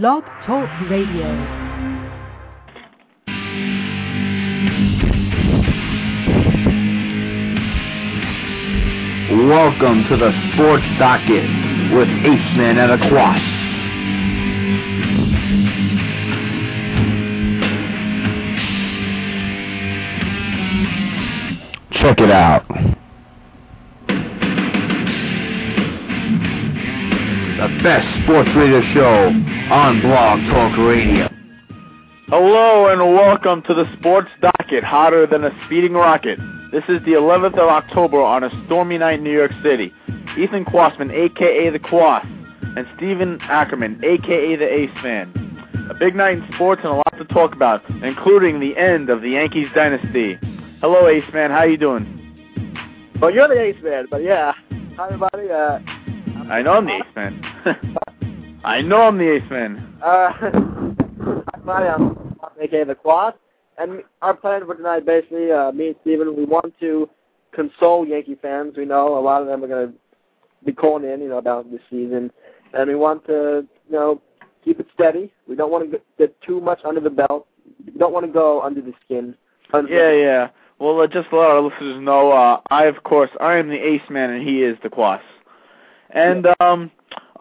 Blog Talk Radio. Welcome to the Sports Docket with Aceman and Aquas. Check it out. The best sports radio show on Blog Talk Radio. Hello and welcome to the Sports Docket, hotter than a speeding rocket. This is the 11th of October on a stormy night in New York City. Ethan Quasman, aka the Quas, and Steven Ackerman, aka the Ace Man. A big night in sports and a lot to talk about, including the end of the Yankees dynasty. Hello, Ace Man. How you doing? Well, you're the ace man, but yeah. Hi, everybody. Uh, I know I'm the Ace Man. I know I'm the Ace Man. uh, hi, I'm aka the Quad, and our plan for tonight, basically, uh, me and Steven, we want to console Yankee fans. We know a lot of them are going to be calling in, you know, about this season, and we want to, you know, keep it steady. We don't want to get too much under the belt. We don't want to go under the skin. Yeah, yeah. Well, uh, just let our listeners know, uh, I, of course, I am the Ace Man and he is the Quas. And, um,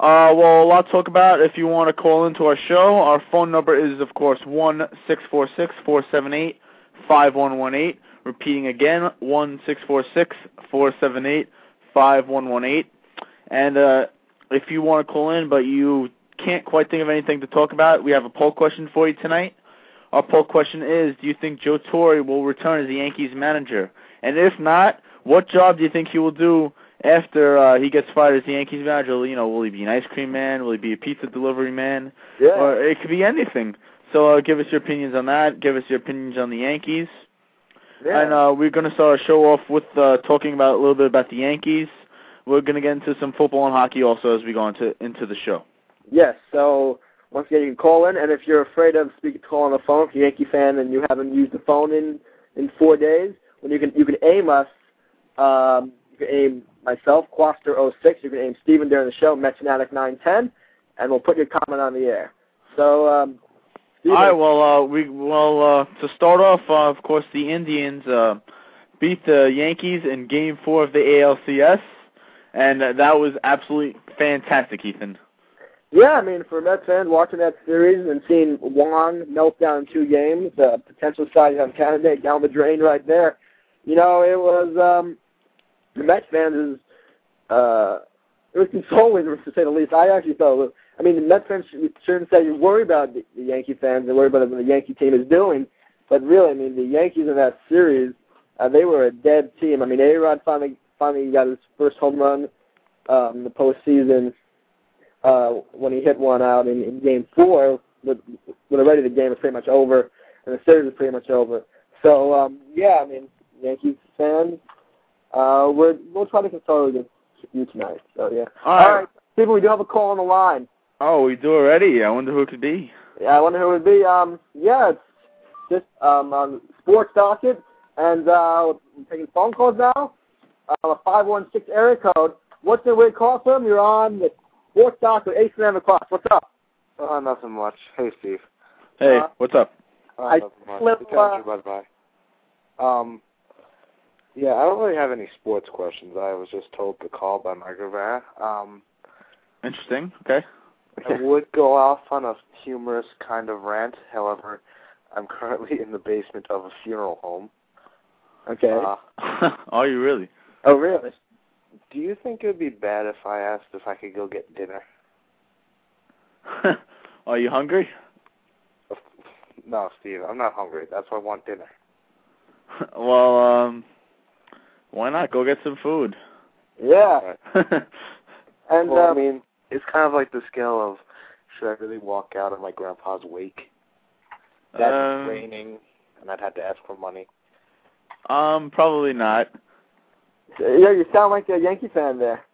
uh, well, a lot to talk about. If you want to call into our show, our phone number is, of course, one six four six four seven eight five one one eight. Repeating again, one six four six four seven eight five one one eight. And uh, if you want to call in, but you can't quite think of anything to talk about, we have a poll question for you tonight. Our poll question is: Do you think Joe Torre will return as the Yankees manager? And if not, what job do you think he will do after uh, he gets fired as the Yankees manager? You know, will he be an ice cream man? Will he be a pizza delivery man? Yeah. Or it could be anything. So uh, give us your opinions on that. Give us your opinions on the Yankees. yeah. And uh, we're going to start our show off with uh, talking about a little bit about the Yankees. We're going to get into some football and hockey also as we go into into the show. Yes. So once again, you can call in, and if you're afraid of speaking call on the phone, if you're a Yankee fan and you haven't used the phone in in four days, when you can you can aim us. Um, you can aim myself, Quaster06. You can name Steven during the show, Metchanatic910, and we'll put your comment on the air. So, um, Steven, All right. Well, uh, we well uh, to start off, uh, of course, the Indians uh, beat the Yankees in Game Four of the ALCS, and uh, that was absolutely fantastic, Ethan. Yeah, I mean, for a Mets fan, watching that series and seeing Wang melt down in two games, uh, potential Cy Young candidate down the drain right there, you know, it was, um, the Mets fans is, uh, it was consoling to say the least. I actually thought, I mean, the Mets fans should- shouldn't say you worry about the, the Yankee fans and worry about what the Yankee team is doing, but really, I mean, the Yankees in that series, uh, they were a dead team. I mean, A-Rod finally, finally got his first home run, um, in the postseason, uh, when he hit one out in, in game four, when already the game was pretty much over and the series was pretty much over. So um, yeah, I mean Yankees fans, uh, we're we'll try to console you you tonight. So yeah. All right. All right, people, we do have a call on the line. Oh, we do already. I wonder who it could be. Yeah, I wonder who it would be. Um, yeah, it's just um on Sports Docket, and uh, we're taking phone calls now. Uh, a five one six area code. What's the way call from? You're on the Sports Docket, Ace and o'clock. What's up? Uh, nothing much. Hey, Steve. Hey, Uh, what's up? Uh, I nothing much. flip, Because uh, you're bye bye. Um, yeah, I don't really have any sports questions. I was just told to call by my Rivera. Um, Interesting. Okay. I would go off on a humorous kind of rant. However, I'm currently in the basement of a funeral home. Okay. Uh, Are you really? oh, really? do you think it would be bad if I asked if I could go get dinner? Are you hungry? No, Steve, I'm not hungry. That's why I want dinner. well, um, why not go get some food? Yeah. Right. And well, um, I mean, it's kind of like the scale of should I really walk out of my grandpa's wake? That's Um, raining, and I'd have to ask for money. Um, probably not. yeah, you sound like a Yankee fan there.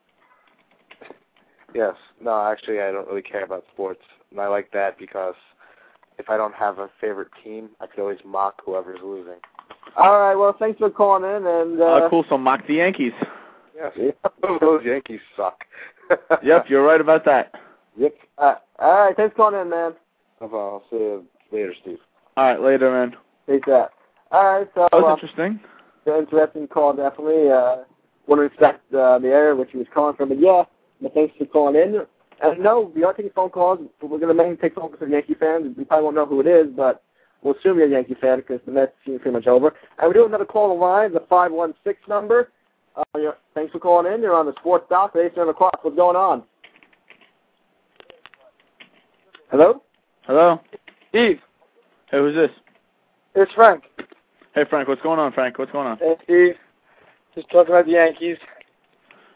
Yes. No, actually, I don't really care about sports, and I like that because if I don't have a favorite team, I could always mock whoever's losing. All right. Well, thanks for calling in, and uh, Uh, cool. So mock the Yankees. Yes. Yeah. Those Yankees suck. Yep, you're right about that. Yep. Uh, all right, thanks for calling in, man. No. I'll see you later, Steve. All right, later, man. Peace out. All right, so That was uh, interesting. an interesting call, definitely. Uh, want to respect uh, the area which he was calling from, but yeah, but thanks for calling in. And no, we are taking phone calls, but we're going to mainly take phone calls from Yankee fans. We probably won't know who it is, but we'll assume you're a Yankee fan because the Mets seem pretty much over. And we do have another call on the line, the 516 number. Uh, you're, thanks for calling in. You're on the Sports Doc, at 8 o'clock. What's going on? Hello? Hello. Steve, Hey, who's this? it's Frank. Hey, Frank. What's going on, Frank? What's going on? Hey, Steve. Just talking about the Yankees.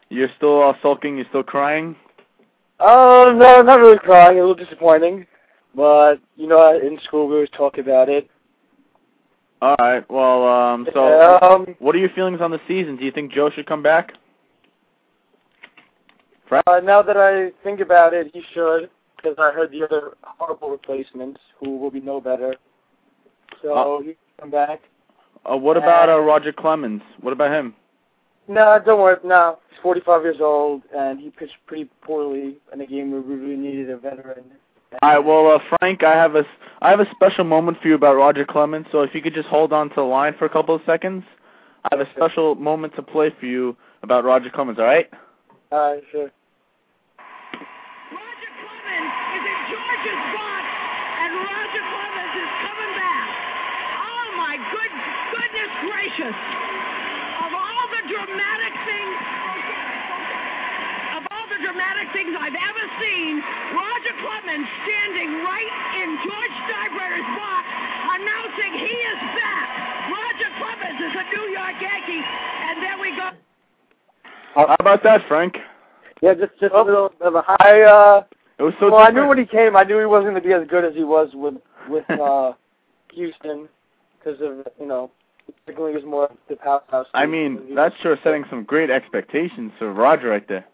You're still uh, sulking. You're still crying. Oh, no, not really crying. A little disappointing. But, you know, in school we always talk about it. All right. Well, um, so um, what are your feelings on the season? Do you think Joe should come back? Uh, now that I think about it, he should. Because I heard the other horrible replacements who will be no better. So Uh, he come back. Uh, what about uh, Roger Clemens? What about him? No, don't worry. No, he's 45 years old, and he pitched pretty poorly in a game where we really needed a veteran. All right. Well, uh, Frank, I have a I have a special moment for you about Roger Clemens. So if you could just hold on to the line for a couple of seconds, I have a special moment to play for you about Roger Clemens. All right? All right, sure. Roger Clemens is in George's box, and Roger Clemens is coming back. Oh my good goodness gracious! Of all the dramatic things, of all the dramatic things I've ever seen, Roger Clemens standing right in George Steinbrenner's box, announcing he is back. Roger Clemens is a New York Yankee, and there we go. How about that, Frank? Yeah, just just a little bit of a high. Uh It was so. well, I knew when he came, I knew he wasn't going to be as good as he was with with uh Houston because of you know, particularly was more the powerhouse. I mean, that's sure setting some great expectations for Roger right there.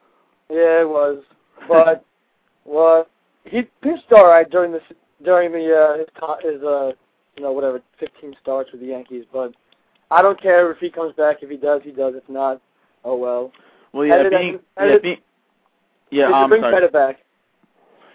Yeah, it was, but well, he pitched all right during the during the uh, his his uh you know whatever 15 starts with the Yankees, but I don't care if he comes back. If he does, he does. If not, oh well. Well, yeah, being yeah, it- being yeah, I'm bring sorry. Pettitte back.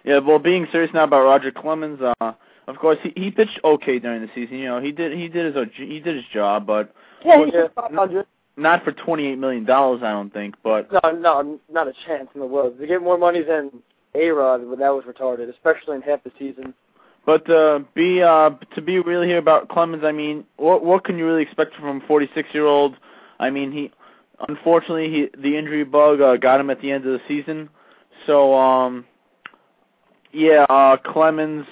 Yeah, well, being serious now about Roger Clemens, uh, of course he he pitched okay during the season. You know, he did he did his he did his job, but Yeah, Well, he's yeah. 500. Not for twenty eight million dollars, I don't think. But No, no, not a chance in the world. To get more money than A Rod, but that was retarded, especially in half the season. but uh, be uh to be really here about Clemens, I mean, what what can you really expect from a forty six year old? I mean, he unfortunately he the injury bug uh, got him at the end of the season. So um, yeah, uh, Clemens.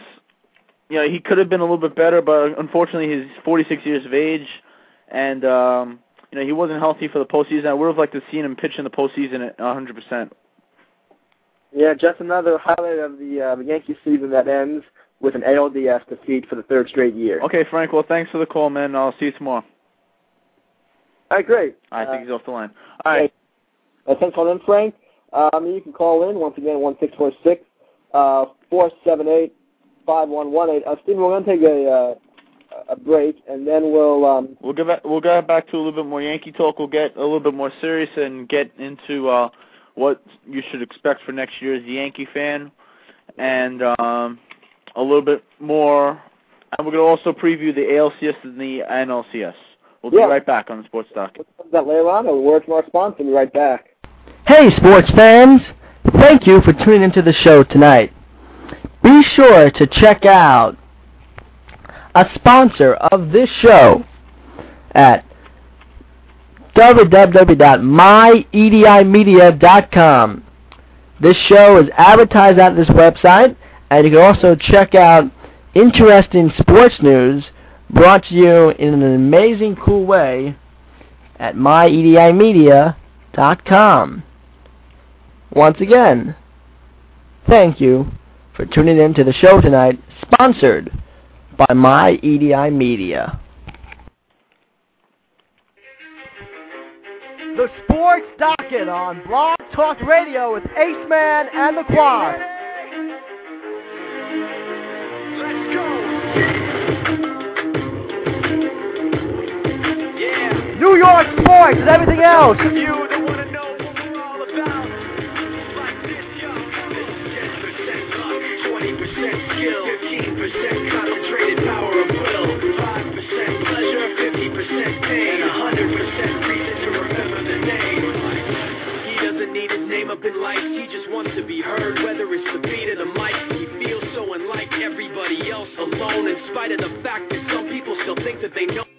You know, he could have been a little bit better, but unfortunately, he's 46 years of age, and um, you know he wasn't healthy for the postseason. I would have liked to see him pitch in the postseason at 100. percent Yeah, just another highlight of the uh, the Yankee season that ends with an ALDS defeat for the third straight year. Okay, Frank. Well, thanks for the call, man. I'll see you tomorrow. All right, great. I Uh, think he's off the line. All right. Uh, thanks for calling in, Frank. Um, you can call in once again one six four six uh four seven eight five one one eight. Uh, Stephen, we're gonna take a uh, a break and then we'll um We'll get back. We'll get back to a little bit more Yankee talk. We'll get a little bit more serious and get into uh, what you should expect for next year as a Yankee fan, and um, a little bit more. And we're gonna also preview the ALCS and the NLCS. We'll Yeah. be right back on the Sports Doc. that later on. A word from our sponsor. We'll be right back. Hey, sports fans! Thank you for tuning into the show tonight. Be sure to check out a sponsor of this show at www.myedimedia.com. This show is advertised at this website, and you can also check out interesting sports news brought to you in an amazing, cool way at myedimedia.com. Once again, thank you for tuning in to the show tonight, sponsored by My EDI Media. The Sports Docket on Blog Talk Radio with Ace Man and the Quad. New York sports and everything else. skill. 15% heard. Whether it's the beat of the mic, he feels so unlike everybody else alone. In spite of the fact that some people still think that they know.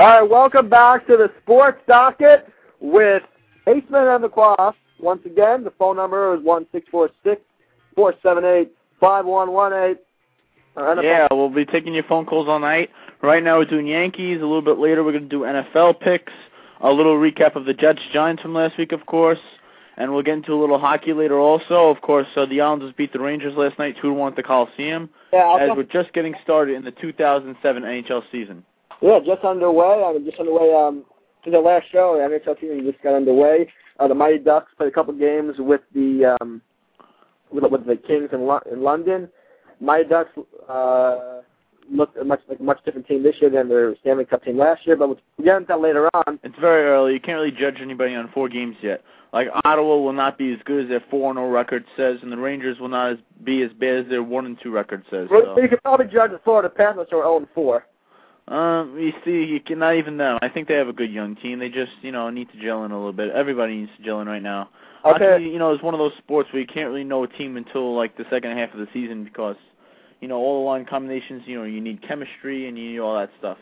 All right, welcome back to the Sports Docket with Aceman and the Quaff. Once again, the phone number is one six four six four seven eight five one one eight. Yeah, we'll be taking your phone calls all night. Right now we're doing Yankees. A little bit later we're going to do NFL picks. A little recap of the Jets Giants from last week, of course. And we'll get into a little hockey later also. Of course, uh, the Islanders beat the Rangers last night two to one at the Coliseum. Yeah, I'll as come- we're just getting started in the 2007 NHL season. Yeah, just underway. I mean, just underway. Um, to the last show, the NHL season just got underway. Uh, the Mighty Ducks played a couple games with the um, with, with the Kings in, Lo- in London. Mighty Ducks uh, looked a much like a much different team this year than their Stanley Cup team last year. But we'll get into that later on. It's very early. You can't really judge anybody on four games yet. Like Ottawa will not be as good as their 4-0 record says, and the Rangers will not as, be as bad as their one and two record says. So. You could probably judge the Florida Panthers who are 0 and 4. Um, you see, you not even them. I think they have a good young team. They just, you know, need to gel in a little bit. Everybody needs to gel in right now. Okay. Hockey, you know, it's one of those sports where you can't really know a team until like the second half of the season because, you know, all the line combinations. You know, you need chemistry and you need all that stuff.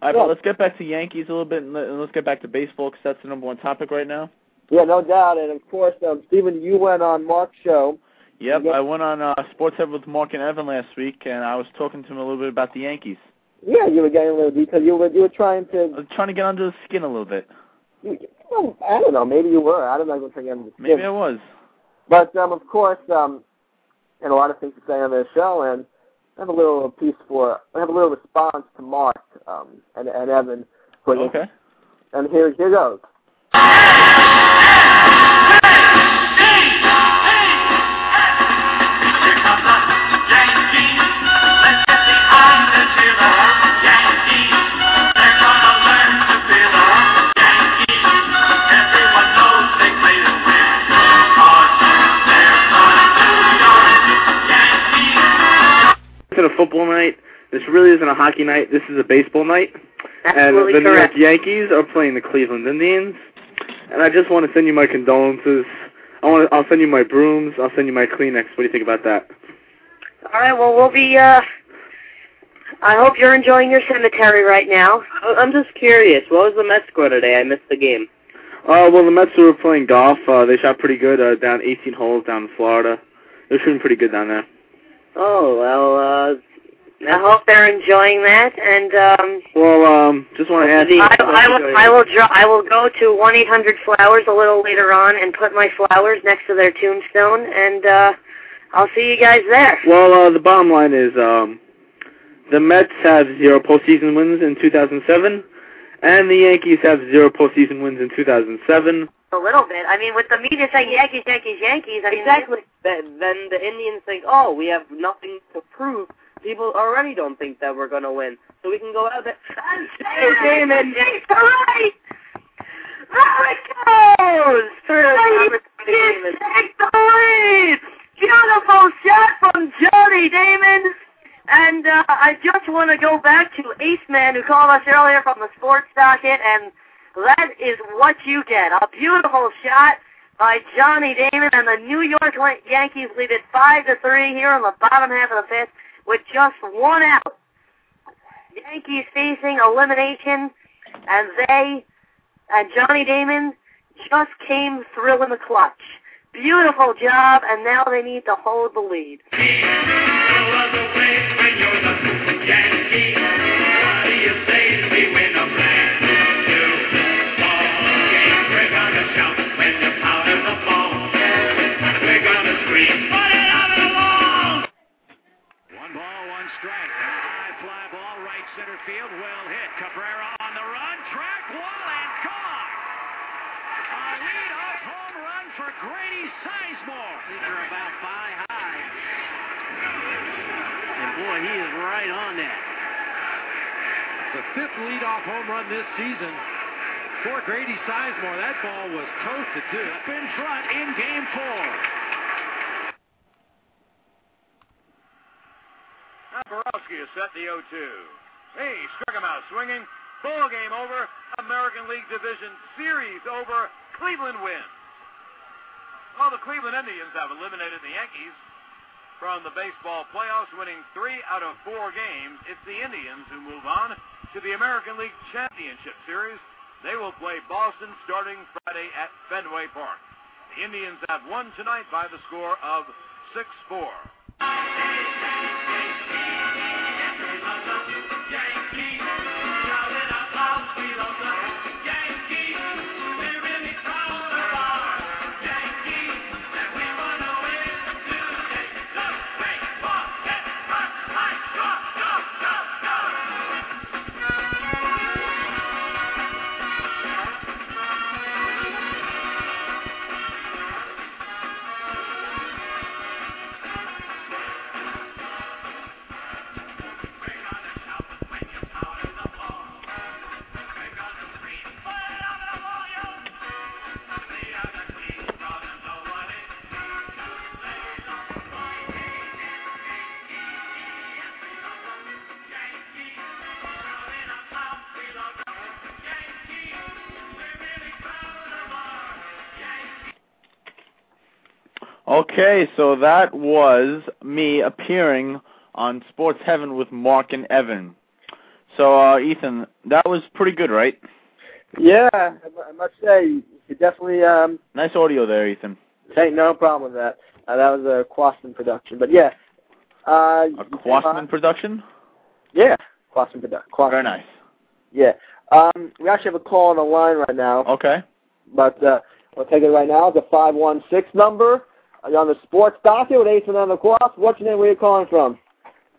All right, Yeah. but let's get back to Yankees a little bit and let- and let's get back to baseball because that's the number one topic right now. Yeah, no doubt. And of course, um, Stephen, you went on Mark's show. Yep, Yep. I went on uh, Sports Head with Mark and Evan last week, and I was talking to him a little bit about the Yankees. Yeah, you were getting a little detail. You were you were trying to. I was trying to get under the skin a little bit. You, well, I don't know. Maybe you were. I don't know. If trying to get into the Maybe. I was. But um, of course, um, and a lot of things to say on this show, and I have a little piece for. I have a little response to Mark um, and and Evan. For this. Okay. And here here goes. Isn't a football night. This really isn't a hockey night. This is a baseball night. Absolutely and the correct. New York Yankees are playing the Cleveland Indians. And I just want to send you my condolences. I want to, I'll send you my brooms. I'll send you my Kleenex. What do you think about that? All right, well, we'll be, uh, I hope you're enjoying your cemetery right now. I'm just curious. What was the Mets score today? I missed the game. Uh, well, the Mets were playing golf. Uh, they shot pretty good uh, down 18 holes down in Florida. They're shooting pretty good down there. Oh, well, uh, I hope they're enjoying that, and um, Well, um, just want to ask. I, I will, I will, draw, I will go to one eight hundred flowers a little later on and put my flowers next to their tombstone, and uh, I'll see you guys there. Well, uh, the bottom line is um, the Mets have zero postseason wins in 2007, and the Yankees have zero postseason wins in 2007. A little bit. I mean, with the media saying Yankees, Yankees, Yankees. I mean, exactly. Then, then the Indians think, oh, we have nothing to prove. People already don't think that we're going to win. So we can go out there and say, Damon, Take the right. There it goes. Yankees take the lead. Beautiful shot from Johnny Damon. And uh, I just want to go back to Ace Man who called us earlier from the sports docket, and that is what you get. A beautiful shot by Johnny Damon, and the New York Yankees lead it five to three here in the bottom half of the fifth with just one out. Yankees facing elimination, and they and Johnny Damon just came through in the clutch. Beautiful job, and now they need to hold the lead. Field. Well hit. Cabrera on the run, track wall and gone. A lead-off home run for Grady Sizemore. These are about thigh high. And boy, he is right on that. The fifth leadoff home run this season for Grady Sizemore. That ball was toasted too. Up in front in game four. Now Borowski has set the 0-2. Hey, struck him out swinging. Ball game over. American League Division Series over. Cleveland wins. Well, the Cleveland Indians have eliminated the Yankees from the baseball playoffs, winning three out of four games. It's the Indians who move on to the American League Championship Series. They will play Boston starting Friday at Fenway Park. The Indians have won tonight by the score of 6-4. Okay, so that was me appearing on Sports Heaven with Mark and Evan. So, uh, Ethan, that was pretty good, right? Yeah, I must say, you definitely um, Nice audio there, Ethan. say no problem with that. Uh, that was a Quasman production, but yeah. Uh, A Quasman production? yeah, Quasman production. Very nice. Yeah. Um, we actually have a call on the line right now. Okay. But uh, we'll take it right now. A 516 number. Uh, You're on the sports docket with Ethan on the cross. What's your name? Where are you calling from?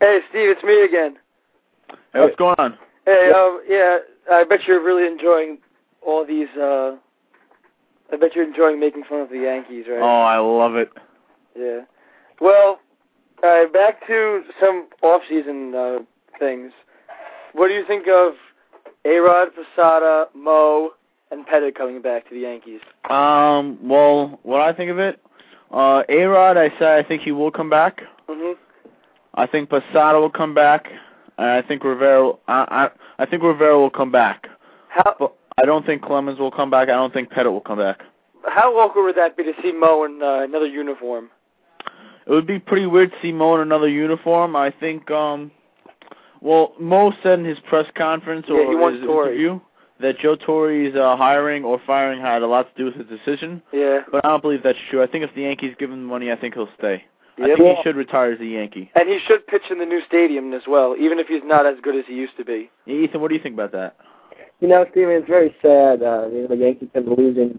Hey, Steve, it's me again. Hey, what's going on? Hey, um, yeah, I bet you're really enjoying all these. uh I bet you're enjoying making fun of the Yankees, right? Oh, I love it. Yeah. Well, uh, back to some off-season uh, things. What do you think of A-Rod, Posada, Mo, and Pettitte coming back to the Yankees? Um, well, what I think of it, uh, A-Rod, I say I think he will come back. Mhm. I think Posada will come back, and I think Rivera. I I, I think Rivera will come back. How But I don't think Clemens will come back. I don't think Pettitte will come back. how awkward would that be to see Mo in uh, another uniform? It would be pretty weird to see Mo in another uniform. I think. um Well, Mo said in his press conference Yeah, or he wants his interview that Joe Torre's uh, hiring or firing had a lot to do with his decision. Yeah. But I don't believe that's true. I think if the Yankees give him money, I think he'll stay. I think he should retire as a Yankee. And he should pitch in the new stadium as well, even if he's not as good as he used to be. Ethan, what do you think about that? You know, Steven, it's very sad. Uh, you know, the Yankees have been losing,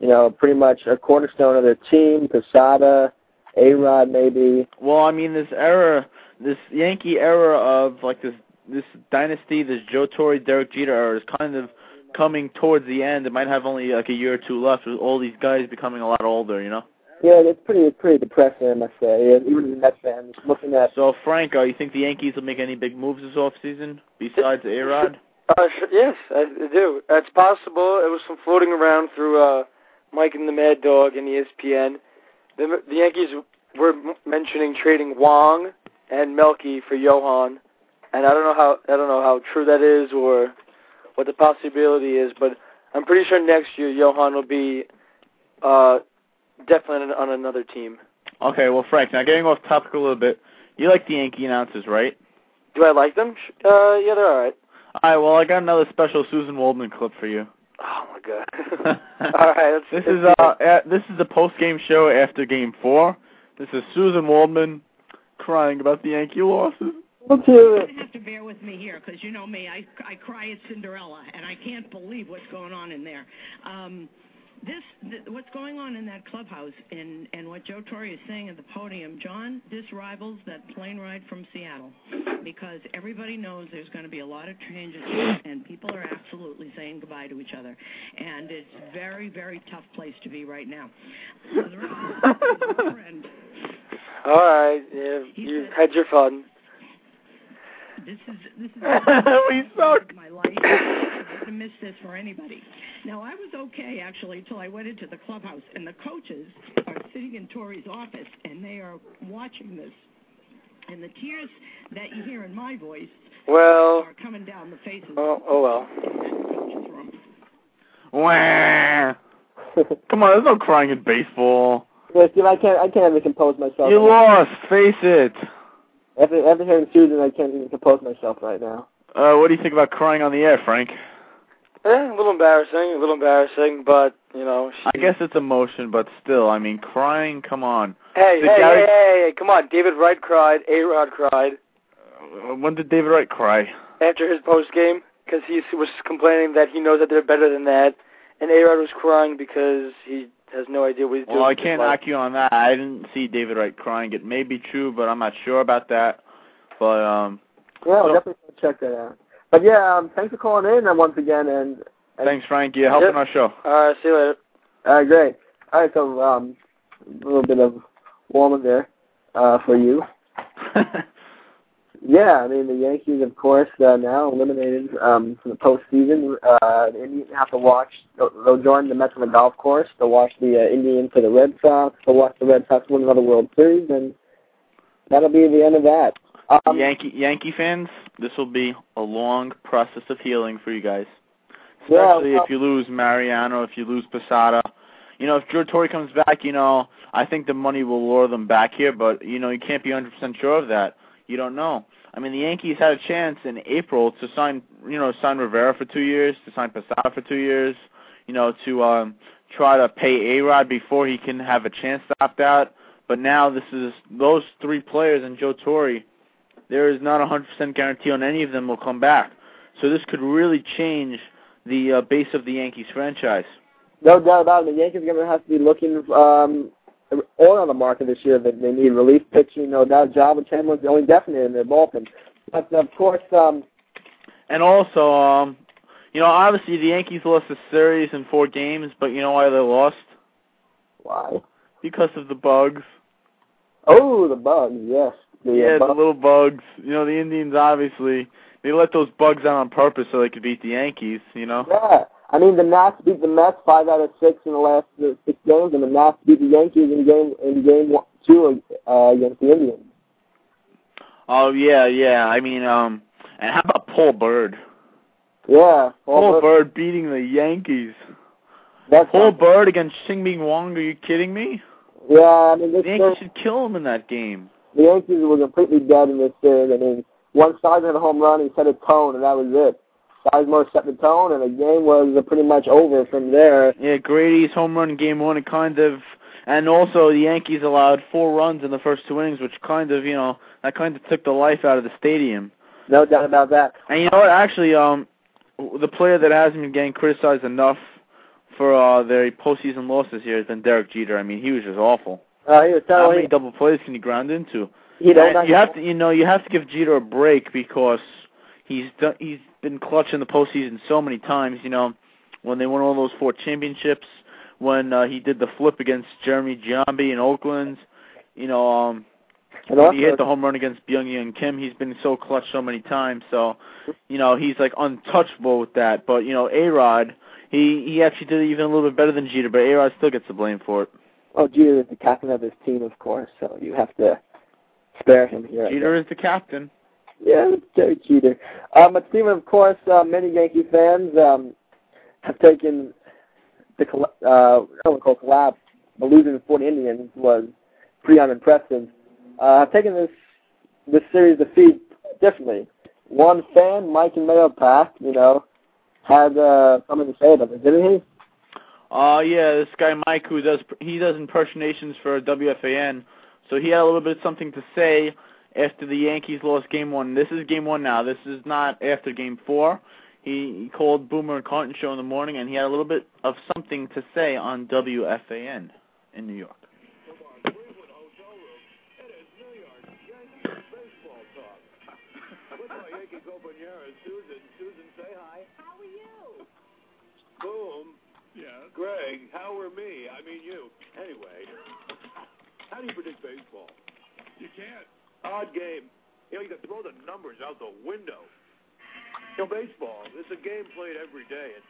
you know, pretty much a cornerstone of their team. Posada, A-Rod, maybe. Well, I mean, this era, this Yankee era of like this this dynasty, this Joe Torre, Derek Jeter era is kind of coming towards the end. It might have only like a year or two left with all these guys becoming a lot older, you know. Yeah, it's pretty pretty depressing, I must say. Even as a Mets fan, looking at So, Frank, uh, you think the Yankees will make any big moves this off season besides A Rod? Uh, sh- yes, I I do. It's possible. It was some floating around through uh, Mike and the Mad Dog and E ESPN. The, the Yankees were mentioning trading Wang and Melky for Johan, and I don't know how I don't know how true that is or what the possibility is, but I'm pretty sure next year Johan will be uh, definitely on, another team. Okay, well, Frank, now getting off topic a little bit, you like the Yankee announcers, right? Do I like them? Uh, yeah, they're all right. All right, well, I got another special Suzyn Waldman clip for you. Oh my god. all right. Let's, This let's is uh, uh this is the post game show after Game Four. This is Suzyn Waldman crying about the Yankee losses. Let's hear it. You have to bear with me here because you know me. I I cry at Cinderella, and I can't believe what's going on in there. Um, this, th- what's going on in that clubhouse and, and what Joe Torre is saying at the podium, John, this rivals that plane ride from Seattle because everybody knows there's going to be a lot of changes and people are absolutely saying goodbye to each other. And it's very, very tough place to be right now. So the rest of All right, yeah, you had your fun. This is this is we suck. my life. I wouldn't miss this for anybody. Now I was okay actually until I went into the clubhouse and the coaches are sitting in Torre's office and they are watching this. And the tears that you hear in my voice Well, are coming down the faces oh, oh well. of the coaches room. Wah. Come on, there's no crying in baseball. Yeah, Steve, I can't I can't even compose myself. You lost. Face it. After after hearing Suzyn, I can't even compose myself right now. Uh, what do you think about crying on the air, Frank? Eh, a little embarrassing, a little embarrassing, but you know. She, I guess it's emotion, but still, I mean, crying. Come on. Hey, Did hey, Gary- hey, hey, hey, come on! David Wright cried. A Rod cried Uh, When did David Wright cry? after his post game because he was complaining that he knows that they're better than that, and A Rod was crying because he has no idea what he's doing. Well, I can't life. knock you on that. I didn't see David Wright crying. It may be true, but I'm not sure about that. But um, Yeah, I'll Well- definitely check that out. But yeah, um, thanks for calling in uh, once again, and and thanks, Frank. You're helping Yep. our show. All right, see you later. uh, great. All right, so um, a little bit of warm there uh, for you. Yeah, I mean the Yankees, of course, uh, now eliminated um, from the postseason. Uh, the Indians have to watch. They'll, they'll join the Mets on the golf course. They'll watch the uh, Indians for the Red Sox. They'll watch the Red Sox win another World Series, and that'll be the end of that. Um, Yankee Yankee fans, this will be a long process of healing for you guys. Yeah, Especially well- if you lose Mariano, if you lose Posada. You know, if Drew Torre comes back, you know, I think the money will lure them back here, but you know, you can't be 100% sure of that. You don't know. I mean, the Yankees had a chance in April to sign, you know, sign Rivera for two years, to sign Posada for two years, you know, to um try to pay A Rod before he can have a chance to opt out. But now this is those three players and Joe Torre. There is not a hundred percent guarantee on any of them will come back. So this could really change the uh, base of the Yankees franchise. No doubt about it. The Yankees are going to have to be looking um, all on the market this year. That they need relief pitching. You No doubt. Joba Chamberlain's the only definite in their bullpen. But of course, um, And also, um, you know, obviously the Yankees lost the series in four games, but you know why they lost? why? Because of the bugs. Oh, the bugs. Yes. The, uh, yeah, the little bugs. You know, the Indians obviously they let those bugs out on purpose so they could beat the Yankees. You know. Yeah. I mean, the Nats beat the Mets five out of six in the last uh, six games, and the Nats beat the Yankees in game in game one, two uh, against the Indians. Oh yeah, yeah. I mean, um, and how about Paul Byrd? Yeah. Paul Byrd- Byrd beating the Yankees. That's Paul Byrd against Chien-Ming Wang. Are you kidding me? Yeah, I mean, this The Yankees should kill him in that game. the Yankees were completely dead in this series. I mean, one Sizemore had a home run, he set a tone, and that was it. Sizemore set the tone, and the game was uh, pretty much over from there. Yeah, Grady's home run in game one, it kind of, and also the Yankees allowed four runs in the first two innings, which kind of, you know, that kind of took the life out of the stadium. No doubt about that. And you know what? Actually, um, the player that hasn't been getting criticized enough for uh their postseason losses here has been Derek Jeter. I mean, he was just awful. Uh, he was How many double plays can he ground into? You don't you have to, you know, you have to give Jeter a break because he's done, he's been clutch in the postseason so many times. You know, when they won all those four championships, when uh, he did the flip against Jeremy Giambi in Oakland, you know, um, when he hit the home run against Byung-Hyun Kim. He's been so clutch so many times. So, you know, he's like untouchable with that. But you know, A Rod, he he actually did it even a little bit better than Jeter, but A Rod still gets the blame for it. Oh, Jeter is the captain of his team, of course, so you have to spare him here. Jeter is the captain. Yeah, it's Derek Jeter. Um, but Steven, of course, uh, many Yankee fans um, have taken the uh, call collapse, but losing to Fort Indians was pretty unimpressive. Uh, have taken this this series defeat differently. One fan, Mike and Mayo Pack, you know, had uh, something to say about it, didn't he? Uh yeah, this guy Mike who does he does impersonations for WFAN, so he had a little bit of something to say after the Yankees lost game one. This is game one now. This is not after game four. He, called Boomer and Carton show in the morning, and he had a little bit of something to say on WFAN in New York. Susan. Susan, say hi. How are you? Boom. Yeah. Greg, how are me? I mean you. Anyway, how do you predict baseball? You can't. Odd game. You know, you can throw the numbers out the window. You know, baseball, it's a game played every day. And,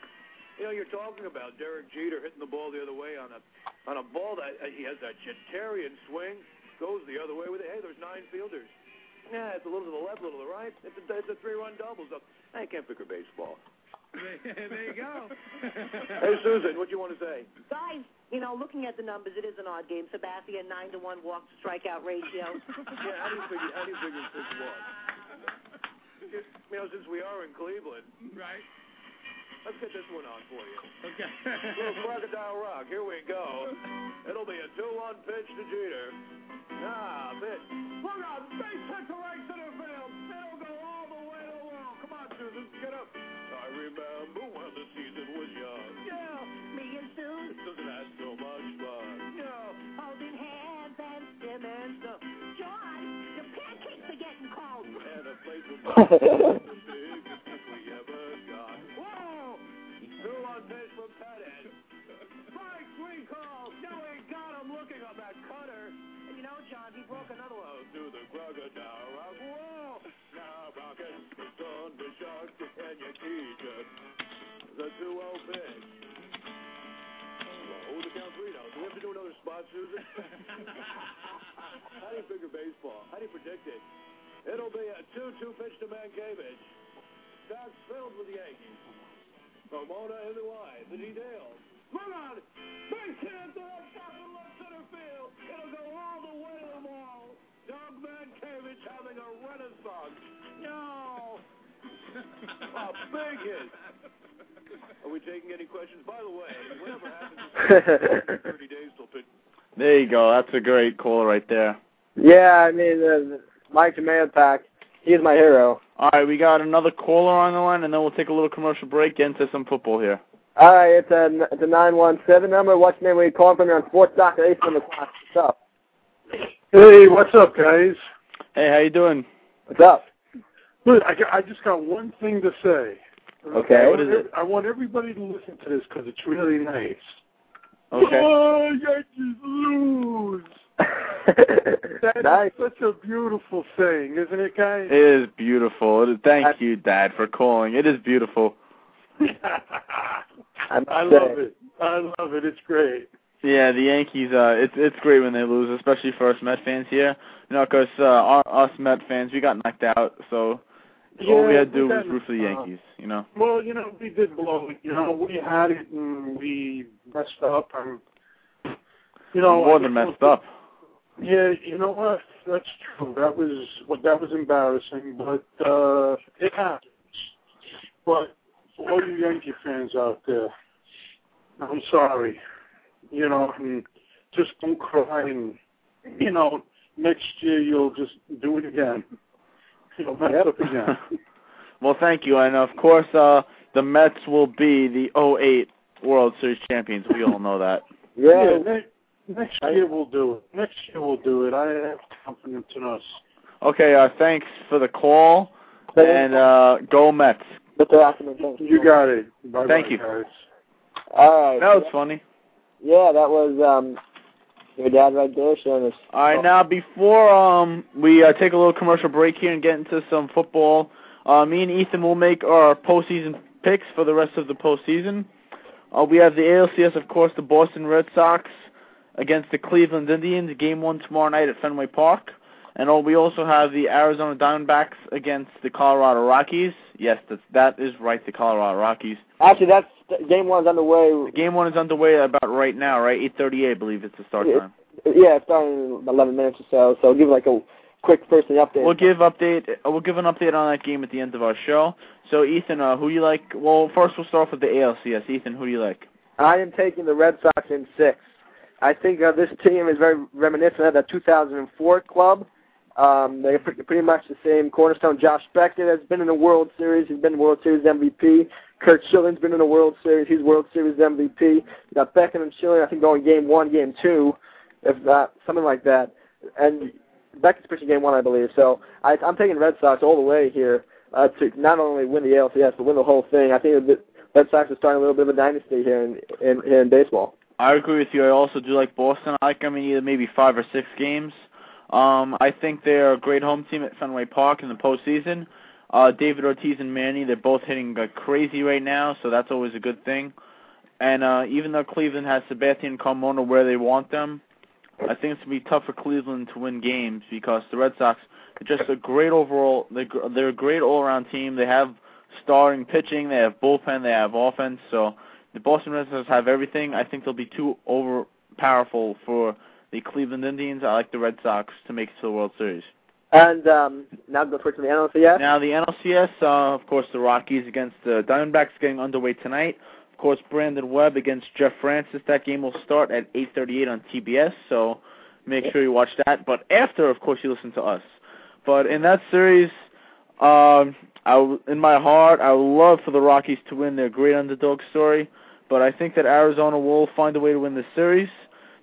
you know, you're talking about Derek Jeter hitting the ball the other way on a on a ball that uh, he has that Jeterian swing, goes the other way with it. Hey, there's nine fielders. Yeah, it's a little to the left, a little to the right. It's a, it's a three-run double. So I can't figure baseball. there you go. hey, Susan, what do you want to say? Guys, you know, looking at the numbers, it is an odd game. Sabathia, 9 to 1 walk to strikeout ratio. yeah, how do you figure, how do you figure this was? You know, since we are in Cleveland. Right. Let's get this one on for you. Okay. Little Crocodile Rock. Here we go. It'll be a 2-1 pitch to Jeter. Ah, pitch. Look out. Base hit to right center field. It'll go all the way to the wall. Come on, Susan. Get up. I remember How do you want to do another spot sooner? How he figure baseball? How do you predict it? It'll be a 2-2 pitch to Mientkiewicz. That's filled with Yankees. Pomona in the wide. The detail. Look on! Base hit to the top of left center field. It'll go all the way to the wall. Doug Mientkiewicz having a renaissance. No! a big hit. Are we taking any questions? By the way, whatever happens, 30 days till pitch. There you go. That's a great call right there. Yeah, I mean, uh, Mike Pack, he's my hero. All right, we got another caller on the line, and then we'll take a little commercial break, into some football here. All right, it's a, it's a 917 number. What's your name? Where you calling from? You're on Sports Doctor Ace on the clock. What's up? Hey, what's up, guys? Hey, how you doing? What's up? Look, I, got- I just got one thing to say. Okay. I What want is ev- I want everybody to listen to this because it's really nice. Okay. Oh, Yankees lose. That's Nice. such a beautiful thing, isn't it, guys? It is beautiful. It is, thank you, Dad, for calling. It is beautiful. I love it. I love it. It's great. Yeah, the Yankees. Uh, it's it's great when they lose, especially for us Met fans here. You know, 'cause uh, our, us Met fans, we got knocked out, so all we had to do was root for the Yankees. You know. Well, you know, we did blow it. You know, we had it and we messed up. And, you know, More than messed up. Yeah, you know what? That's true. That was what that was embarrassing, but uh it happens. But for all you Yankee fans out there, I'm sorry. You know, and just don't cry and you know, next year you'll just do it again. You'll mess up again. well, thank you, and of course, uh, the Mets will be the 08 World Series champions. We all know that. Yeah, ne- next year we'll do it. Next year we'll do it. I have confidence in us. Okay. Uh, thanks for the call, and uh, go Mets. You got it. Bye Thank bye, you. guys. All right. That was funny. Yeah, that was um your dad right there showing us. All right, now before um we uh, take a little commercial break here and get into some football, uh, me and Ethan will make our postseason picks for the rest of the postseason. Uh, we have the ALCS, of course, the Boston Red Sox against the Cleveland Indians, game one tomorrow night at Fenway Park. And uh, we also have the Arizona Diamondbacks against the Colorado Rockies. Yes, that's, that is right, the Colorado Rockies. Actually, that's game one's underway. Game one is underway about right now, right? 8:38, I believe it's the start Yeah. time. Yeah, it's starting in 11 minutes or so. So I'll give like a quick first thing update. We'll give update. uh, We'll give an update on that game at the end of our show. So, Ethan, uh, who do you like? Well, first we'll start off with the ALCS. Ethan, who do you like? I am taking the Red Sox in six. I think uh, this team is very reminiscent of the 2004 club, Um, they're pre- pretty much the same cornerstone. Josh Beckett has been in the World Series. He's been World Series MVP. Curt Schilling's been in the World Series. He's World Series MVP. You got Beckett and Schilling, I think, going game one, game two, if not something like that. And Beckett's pitching game one, I believe. So I, I'm taking Red Sox all the way here uh, to not only win the ALCS but win the whole thing. I think the Red Sox are starting a little bit of a dynasty here in in, here in baseball. I agree with you. I also do like Boston. I like them in either maybe five or six games. Um, I think they're a great home team at Fenway Park in the postseason. Uh, David Ortiz and Manny, they're both hitting like crazy right now, so that's always a good thing. And uh, even though Cleveland has Sebastian Carmona where they want them, I think it's gonna be tough for Cleveland to win games because the Red Sox are just a great overall. They're, they're a great all-around team. They have starting pitching, they have bullpen, they have offense. So the Boston Red Sox have everything. I think they'll be too over powerful for the Cleveland Indians. I like the Red Sox to make it to the World Series. And um, now go towards the NLCS. Now the NLCS, uh, of course, the Rockies against the Diamondbacks getting underway tonight. Of course, Brandon Webb against Jeff Francis. That game will start at 8:38 on TBS. So make sure you watch that. But after, of course, you listen to us. But in that series, um, I in my heart, I would love for the Rockies to win their great underdog story. But I think that Arizona will find a way to win the series.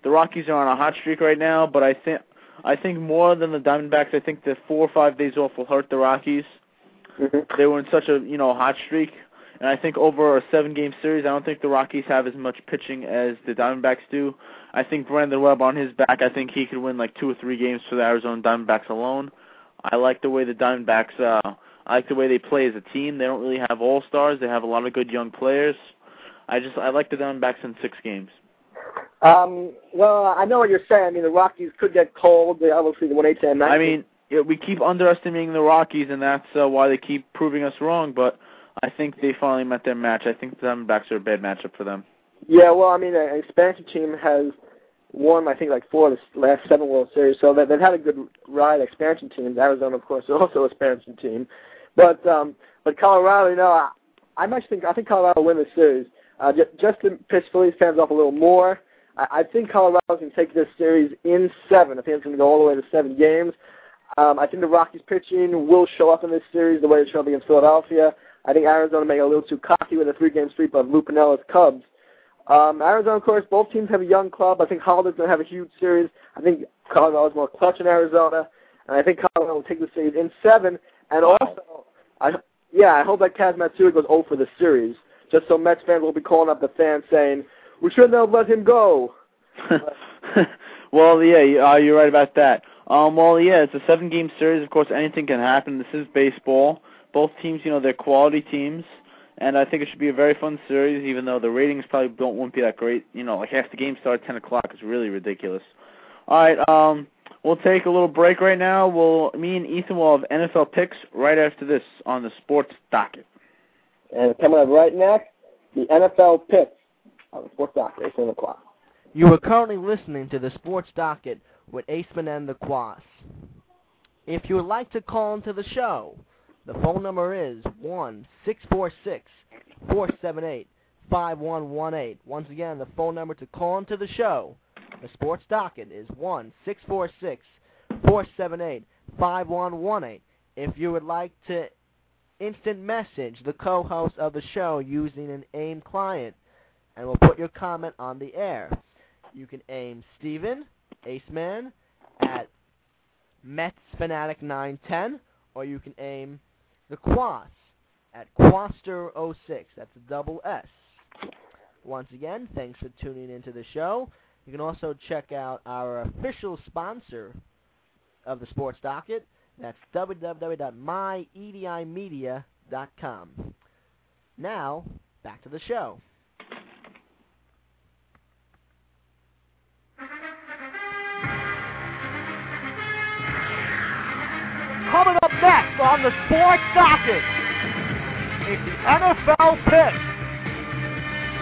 The Rockies are on a hot streak right now, but I think I think more than the Diamondbacks, I think the four or five days off will hurt the Rockies. They were in such a you know hot streak, and I think over a seven game series, I don't think the Rockies have as much pitching as the Diamondbacks do. I think Brandon Webb on his back, I think he could win like two or three games for the Arizona Diamondbacks alone. I like the way the Diamondbacks. uh I like the way they play as a team. They don't really have all stars. They have a lot of good young players. I just I like the Diamondbacks in six games. Um, well, I know what you're saying. I mean, the Rockies could get cold. They obviously eight to nine. I mean, yeah, we keep underestimating the Rockies, and that's uh, why they keep proving us wrong. But I think they finally met their match. I think the Diamondbacks are a bad matchup for them. yeah. Well, I mean, an expansion team has won, I think, like four of the last seven World Series, so they- they've had a good ride. Expansion teams. Arizona, of course, is also an expansion team, but um, but Colorado, you know, I, I much think I think Colorado will win the series. Uh, just, just to piss Phillies fans off a little more, I, I think Colorado can take this series in seven. I think it's going to go all the way to seven games. Um, I think the Rockies pitching will show up in this series the way it showed up against Philadelphia. I think Arizona may get a little too cocky with a three-game sweep of Lou Piniella's Cubs. Um, Arizona, of course, both teams have a young club. I think Holliday's going to have a huge series. I think Colorado's more clutch in Arizona, and I think Colorado will take the series in seven. And also, I yeah, I hope that Kaz Matsui goes 0 for the series, just so Mets fans will be calling up the fans saying, "We shouldn't have let him go." well, yeah, uh, you're right about that. Um, well, yeah, it's a seven-game series. Of course, anything can happen. This is baseball. Both teams, you know, they're quality teams, and I think it should be a very fun series. Even though the ratings probably don't won't be that great. You know, like half the games start at 10 o'clock. It's really ridiculous. All right, um, we'll take a little break right now. We'll me and Ethan will have NFL picks right after this on the sports docket. And coming up right next, the NFL picks on the Sports Docket, 8 o'clock. You are currently listening to the Sports Docket with Aceman and the Kwass. If you would like to call into the show, the phone number is one six four six four seven eight five one one eight. Once again, the phone number to call into the show, the Sports Docket, is one six four six four seven eight five one one eight. If you would like to instant message the co-host of the show using an AIM client, and we'll put your comment on the air. You can aim Steven, Aceman, at MetsFanatic910, or you can aim the Kwass at Quaster06. That's a double S. Once again, thanks for tuning into the show. You can also check out our official sponsor of the Sports Docket. That's www.myedimedia.com. Now, back to the show. Coming up next on the Sports Docket is the NFL pick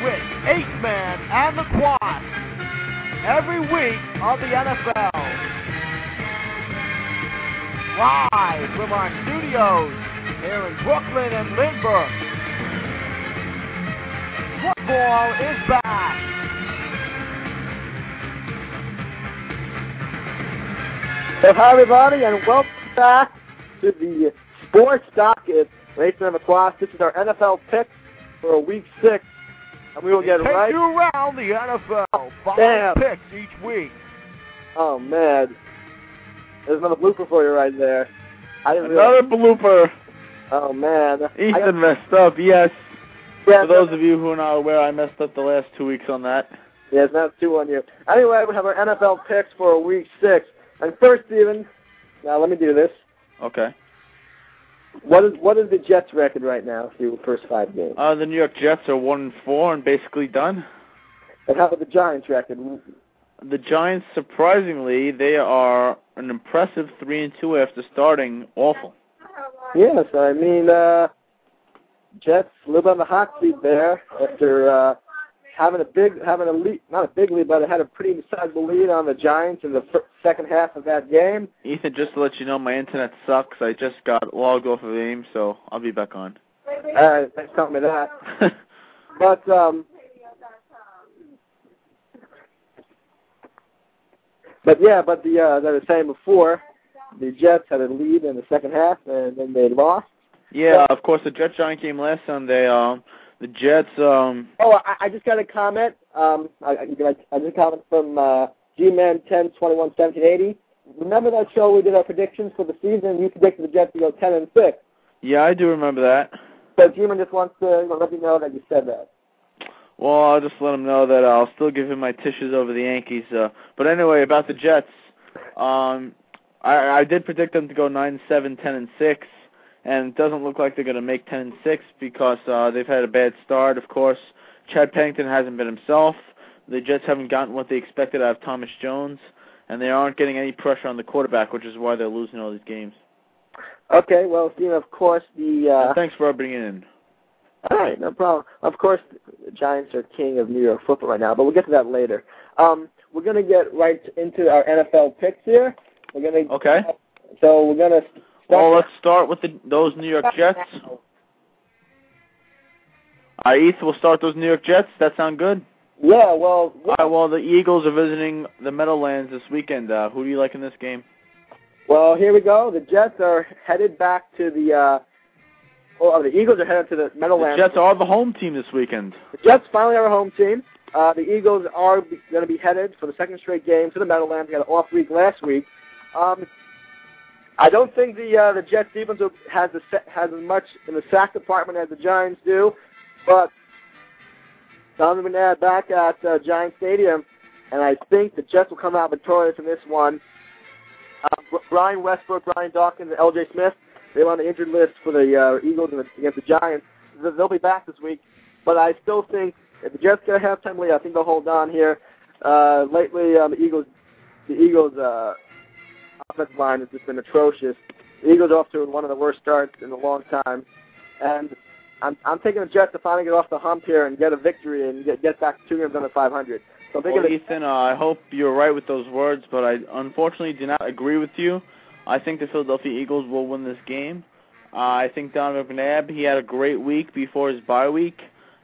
with Eight Man and the Quad every week of the NFL. Live from our studios here in Brooklyn and Lindbergh. Football is back. So hi everybody and welcome back to the Sports Docket. Nathan McQuast. This is our NFL pick for week six. And we will get Take right you around the NFL. Five Damn. picks each week. Oh man. There's another blooper for you right there. I didn't Another realize- blooper. Oh man. Ethan messed up. Yes. Yeah, For those of you who are not aware, I messed up the last two weeks on that. Yes, that's two on you. Anyway, we have our NFL picks for week six. And first, Steven, now let me do this. Okay. What is what is the Jets record right now through the first five games? Uh, the New York Jets are one and four and basically done. And how about the Giants record? The Giants, surprisingly, they are an impressive three and two after starting awful. Yes, I mean, uh, Jets a little bit on the hot seat there after uh, having a big, having a lead, not a big lead, but it had a pretty sizable lead on the Giants in the fir- second half of that game. Ethan, just to let you know, my internet sucks. I just got logged off of AIM, so I'll be back on. Uh, thanks for telling me that. but um, but yeah, but the uh, as I was saying before, the Jets had a lead in the second half, and then they lost. Yeah, of course, the Jet Giant game last Sunday. Um, the Jets. Um, Oh, I, I just got a comment. Um, I, I, I just a comment from uh, G-Man 10 21 17 80. Remember that show we did our predictions for the season? You predicted the Jets to go 10 and 6. yeah, I do remember that. So G-Man just wants to let me know that you said that. Well, I'll just let him know that I'll still give him my tissues over the Yankees. Uh, but anyway, about the Jets, um, I, I did predict them to go nine, seven, ten, and six, and it doesn't look like they're going to make ten and six because uh, they've had a bad start. Of course, Chad Pennington hasn't been himself. The Jets haven't gotten what they expected out of Thomas Jones, and they aren't getting any pressure on the quarterback, which is why they're losing all these games. Okay, well, Steven, of course, the... Uh, And thanks for bringing in. All right, no problem. Of course, the Giants are king of New York football right now, but we'll get to that later. Um, we're going to get right into our NFL picks here. We're going to Okay. So we're going to Well, let's start with the, those New York Jets. Eth, we'll start those New York Jets. That sound good? Yeah, well, All right, well, the Eagles are visiting the Meadowlands this weekend. Uh, who do you like in this game? well, here we go. The Jets are headed back to the. Uh, oh, the Eagles are headed to the The Meadowlands. Jets are the home team this weekend. The Jets finally are a home team. Uh, the Eagles are going to be headed for the second straight game to the Meadowlands. They had an off week last week. Um, I don't think the uh, the Jets defense has the, has as much in the sack department as the Giants do, but Donovan McNabb back at uh, Giant Stadium, and I think the Jets will come out victorious in this one. Uh, Brian Westbrook, Brian Dawkins, and L.J. Smith, they're on the injured list for the uh, Eagles and the, against the Giants. They'll be back this week, but I still think if the Jets get a halftime lead, I think they'll hold on here. Uh, lately, um, the Eagles, the Eagles' uh, offensive line has just been atrocious. The Eagles are off to one of the worst starts in a long time, and I'm I'm taking the Jets to finally get off the hump here and get a victory and get get back to two games under 500. So I'm thinking Well, Ethan, uh, I hope you're right with those words, but I unfortunately do not agree with you. I think the Philadelphia Eagles will win this game. Uh, I think Donovan McNabb, he had a great week before his bye week,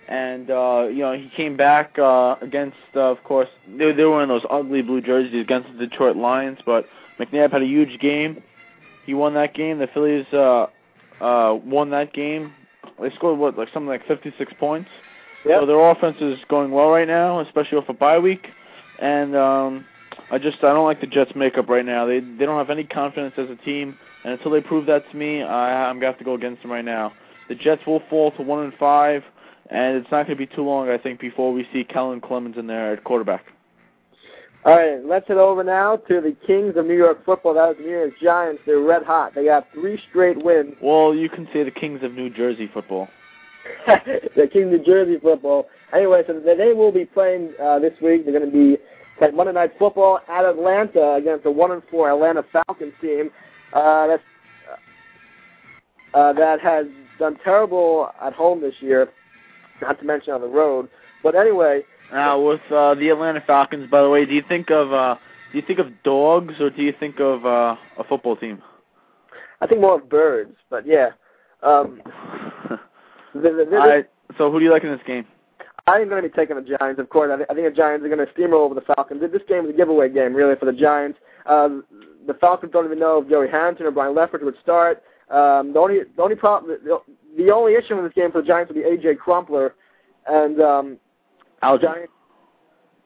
and uh, you know he came back uh, against, uh, of course, they, they were in those ugly blue jerseys against the Detroit Lions, but McNabb had a huge game. He won that game. The Phillies uh, uh, won that game. They scored what, like something like 56 points. So their offense is going well right now, especially off a bye week. And um, I just I don't like the Jets' makeup right now. They they don't have any confidence as a team, and until they prove that to me, I, I'm gonna have to go against them right now. The Jets will fall to one and five, and it's not gonna be too long, I think, before we see Kellen Clemens in there at quarterback. All right, let's head over now to the Kings of New York football. That is the New York Giants. They're red hot. They got three straight wins. Well, you can say the Kings of New Jersey football. the King New Jersey football. Anyway, so they they will be playing uh, this week. They're going to be playing Monday Night Football at Atlanta against the one and four Atlanta Falcons team. Uh, that's uh, that has done terrible at home this year, not to mention on the road. But anyway, Now, with uh, the Atlanta Falcons, by the way, do you think of uh, do you think of dogs or do you think of uh, a football team? I think more of birds. But yeah, um, the, the, the, I, so who do you like in this game? I'm going to be taking the Giants, of course. I, th- I think the Giants are going to steamroll over the Falcons. This game is a giveaway game, really, for the Giants. Uh, the Falcons don't even know if Joey Harrington or Byron Leftwich would start. Um, the only the only problem the, the only issue in this game for the Giants would be Alge Crumpler, and um, the Giants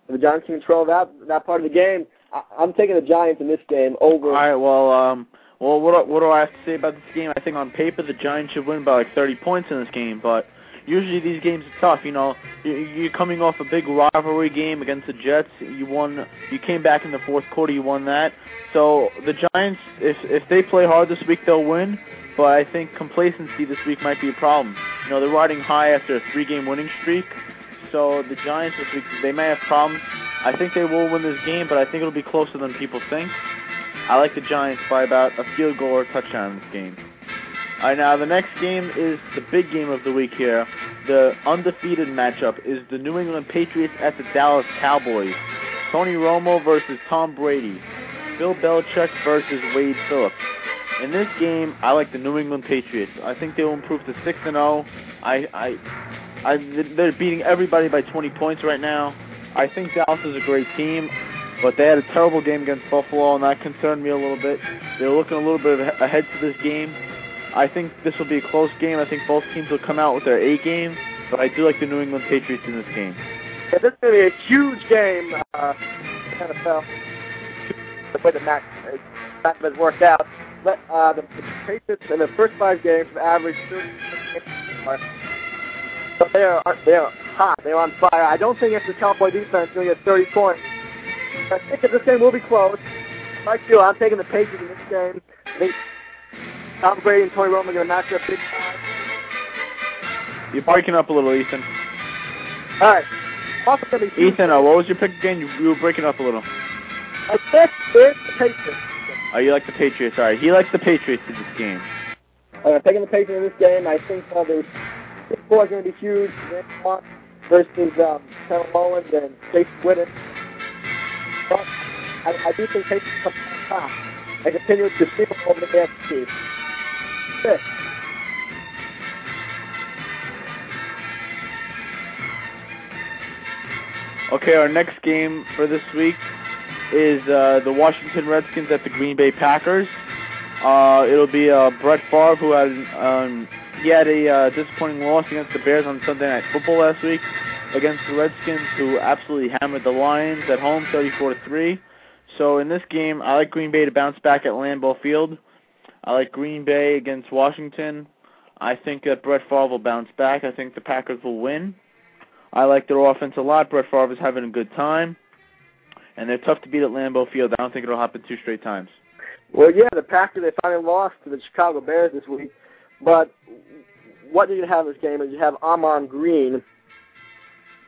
the Giants can control that that part of the game. I, I'm taking the Giants in this game over. All right. Well, um, well, what do- what do I have to say about this game? I think on paper the Giants should win by like 30 points in this game, but usually these games are tough. You know, You- you're coming off a big rivalry game against the Jets. You won. You came back in the fourth quarter. You won that. So the Giants, if if they play hard this week, they'll win. But I think complacency this week might be a problem. You know, they're riding high after a three-game winning streak. So the Giants this week, they may have problems. I think they will win this game, but I think it'll be closer than people think. I like the Giants by about a field goal or a touchdown in this game. All right, now the next game is the big game of the week here. The undefeated matchup is the New England Patriots at the Dallas Cowboys. Tony Romo versus Tom Brady. Bill Belichick versus Wade Phillips. In this game, I like the New England Patriots. I think they will improve to six and zero. I, I, I, they're beating everybody by 20 points right now. I think Dallas is a great team, but they had a terrible game against Buffalo, and that concerned me a little bit. They're looking a little bit ahead to this game. I think this will be a close game. I think both teams will come out with their A game, but I do like the New England Patriots in this game. Yeah, this is going to be a huge game. Uh, NFL. The way the match match has worked out. But, uh, the, the Patriots in the first five games have averaged 30 So they are they are hot. They are on fire. I don't think it's the Cowboy defense going to get 30 points. I think that this game will be close. Like you, I'm taking the Patriots in this game. I think Tom Brady and Tony Romo are going to match up big time. You're breaking up a little, Ethan. All right. Ethan, uh, what was your pick again? You, you were breaking up a little. I think it's the Patriots. Oh, you like the Patriots. All right. He likes the Patriots in this game. Uh, taking the Patriots in this game, I think uh, the big four is going to be huge. Mott versus um, Trevor Mullins and Chase Witten. But I, I do think Patriots come on top and continue to steal over the AFC. Okay, our next game for this week is uh, the Washington Redskins at the Green Bay Packers. Uh, it'll be uh, Brett Favre who had um, he had a uh, disappointing loss against the Bears on Sunday Night Football last week against the Redskins, who absolutely hammered the Lions at home, 34 to three. So in this game, I like Green Bay to bounce back at Lambeau Field. I like Green Bay against Washington. I think that Brett Favre will bounce back. I think the Packers will win. I like their offense a lot. Brett Favre is having a good time, and they're tough to beat at Lambeau Field. I don't think it'll happen two straight times. Well, yeah, the Packers they finally lost to the Chicago Bears this week, but what you have in this game is you have Ahman Green,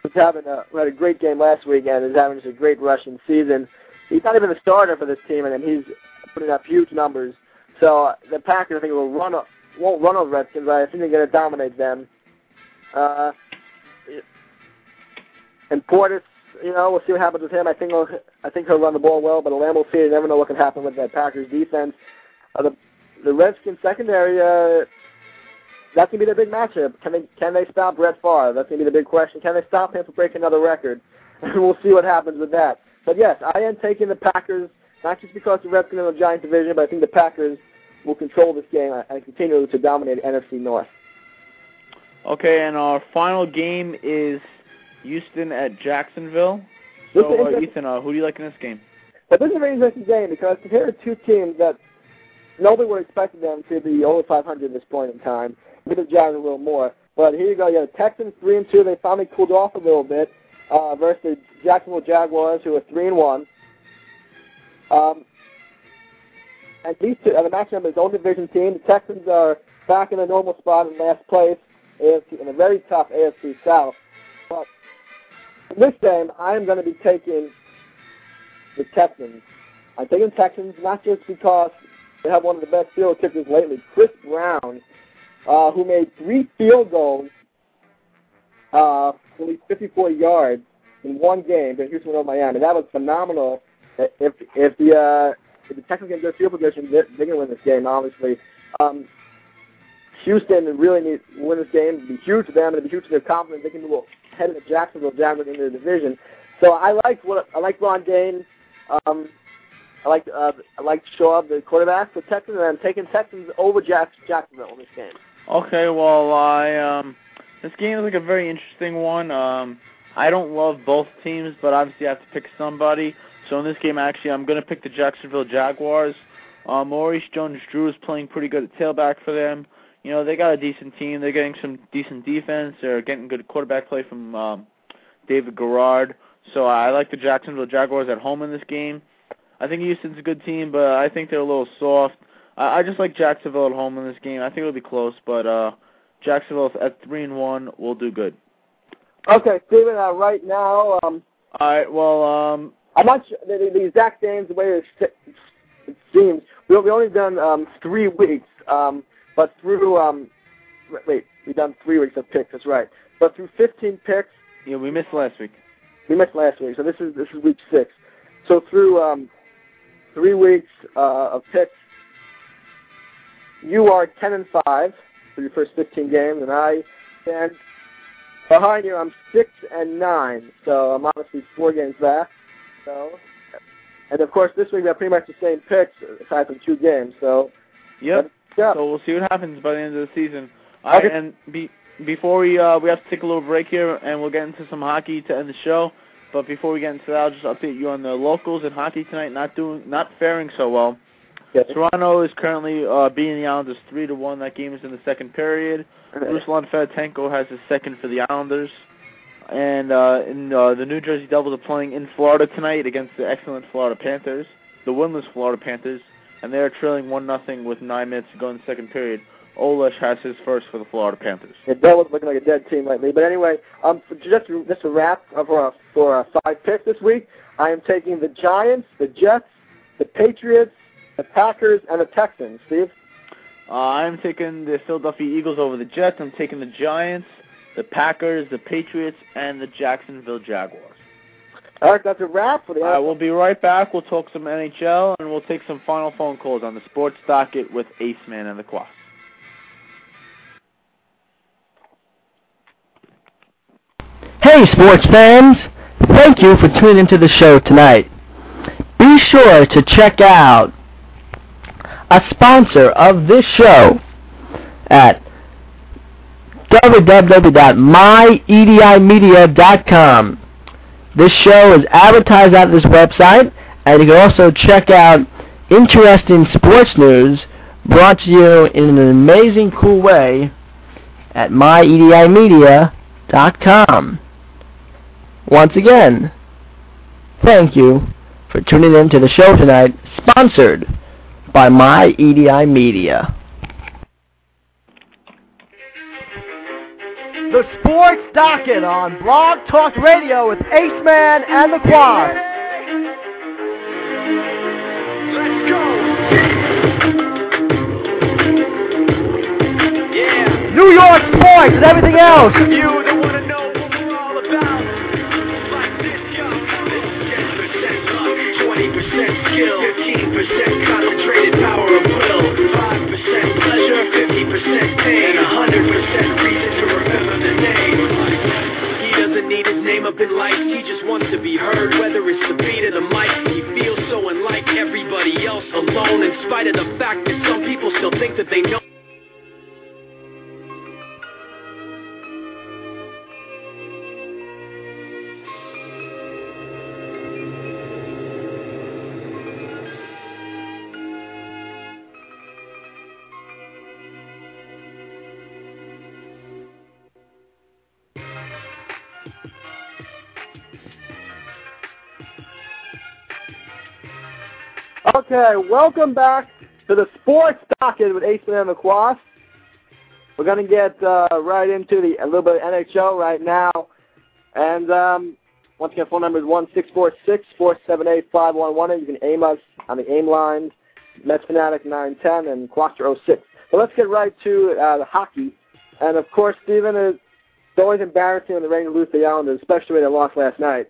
who's having a who had a great game last week and is having just a great rushing season. He's not even the starter for this team, and he's putting up huge numbers. So the Packers, I think, will run won't run over Redskins, I think they're going to dominate them. Uh, and Portis, you know, we'll see what happens with him. I think he'll, I think he'll run the ball well, but at Lambeau Field, you never know what can happen with that Packers defense. Uh, the the Redskins secondary, uh, that's gonna be the big matchup. Can they can they stop Brett Favre? That's gonna be the big question. Can they stop him from breaking another record? we'll see what happens with that. But yes, I am taking the Packers, not just because the Redskins are in the Giant division, but I think the Packers will control this game and continue to dominate NFC North. Okay, and our final game is Houston at Jacksonville. So, uh. Ethan, uh, who do you like in this game? But this is a very interesting game because compared to two teams that nobody would expect them to be over 500 at this point in time, maybe the Giants a little more. But here you go. You have the Texans three and two. They finally cooled off a little bit uh, versus the Jacksonville Jaguars, who are three and one. Um, and these two, uh, the matchup is own division team. The Texans are back in the normal spot in last place AFC, in a very tough AFC South. But in this game, I am going to be taking the Texans. I'm taking Texans not just because they have one of the best field kickers lately, Kris Brown, uh, who made three field goals uh, at least 54 yards in one game against Houston over Miami. That was phenomenal. If if the uh, if the Texans get good field position, they're, they're going to win this game. Obviously, um, Houston really need to win this game. It'd be huge for them. It'd be huge for their confidence. They can move ahead of the Jacksonville Jaguars into the division. So I like what I like Ron Dayne. Um, I like uh, I like Schaub, the quarterback for Texans, and I'm taking Texans over Jack, Jacksonville in this game. Okay, well, I um, this game is like a very interesting one. Um, I don't love both teams, but obviously I have to pick somebody. So in this game, actually, I'm going to pick the Jacksonville Jaguars. Uh, Maurice Jones-Drew is playing pretty good at tailback for them. You know, they got a decent team. They're getting some decent defense. They're getting good quarterback play from um, David Garrard. So I like the Jacksonville Jaguars at home in this game. I think Houston's a good team, but I think they're a little soft. I, I just like Jacksonville at home in this game. I think it'll be close, but uh, Jacksonville at three and one will do good. Okay, Steven. Uh, right now, um, All right. Well, um, I'm not sure the, the, exact names, the way it, it seems. We we only done um, three weeks, um, but through um, wait, we done three weeks of picks. That's right. But through 15 picks, yeah, we missed last week. we missed last week, so this is this is week six. So through um, three weeks uh, of picks, you are 10 and five for your first 15 games, and I stand behind you. I'm six and nine, so I'm obviously four games back. So, and of course, this week we have pretty much the same picks aside from two games. So, Yep. yeah. So we'll see what happens by the end of the season. All right, Okay. and be, before we uh, we have to take a little break here, and we'll get into some hockey to end the show. But before we get into that, I'll just update you on the locals in hockey tonight. Not doing, not faring so well. Toronto is currently uh, beating the Islanders three to one. That game is in the second period. Ruslan Fedotenko has his second for the Islanders. And uh, in uh, the New Jersey Devils are playing in Florida tonight against the excellent Florida Panthers, the winless Florida Panthers, and they are trailing one nothing with nine minutes to go in the second period. Olesz has his first for the Florida Panthers. Yeah, Devils looking like a dead team lately. But anyway, um, just just a wrap for uh, for uh, five picks this week. I am taking the Giants, the Jets, the Patriots, the Packers, and the Texans. Steve. Uh, I'm taking the Philadelphia Eagles over the Jets. I'm taking the Giants, the Packers, the Patriots, and the Jacksonville Jaguars. All right, that's a wrap for the. All right, we'll be right back. We'll talk some NHL, and we'll take some final phone calls on the sports docket with Ace Man and the Kwass. Hey, sports fans! Thank you for tuning into the show tonight. Be sure to check out a sponsor of this show at www.myedimedia.com. This show is advertised at this website, and you can also check out interesting sports news brought to you in an amazing, cool way at myedimedia.com. Once again, thank you for tuning in to the show tonight, sponsored by My EDI Media. The Sports Docket on Blog Talk Radio with Ace Man and the Quad. New York sports and everything else. You don't wanna know what we're all about. Like this, yo. 10% luck, 20% skill, 15% concentrated power of will, 5% pleasure, 50% pain, and 100% reason need his name up in lights, he just wants to be heard, whether it's the beat of the mic. He feels so unlike everybody else alone, in spite of the fact that some people still think that they know. Okay, welcome back to the Sports Docket with Ace Man and the We're gonna get uh, right into the a little bit of NHL right now, and um, once again, phone number is one six four six four seven eight five one one. You can aim us on the aim lines, Mets Fanatic nine ten and Quaster 06. So let's get right to uh, the hockey, and of course, Steven is. It's always embarrassing when the Rangers lose to the Islanders, especially when they lost last night.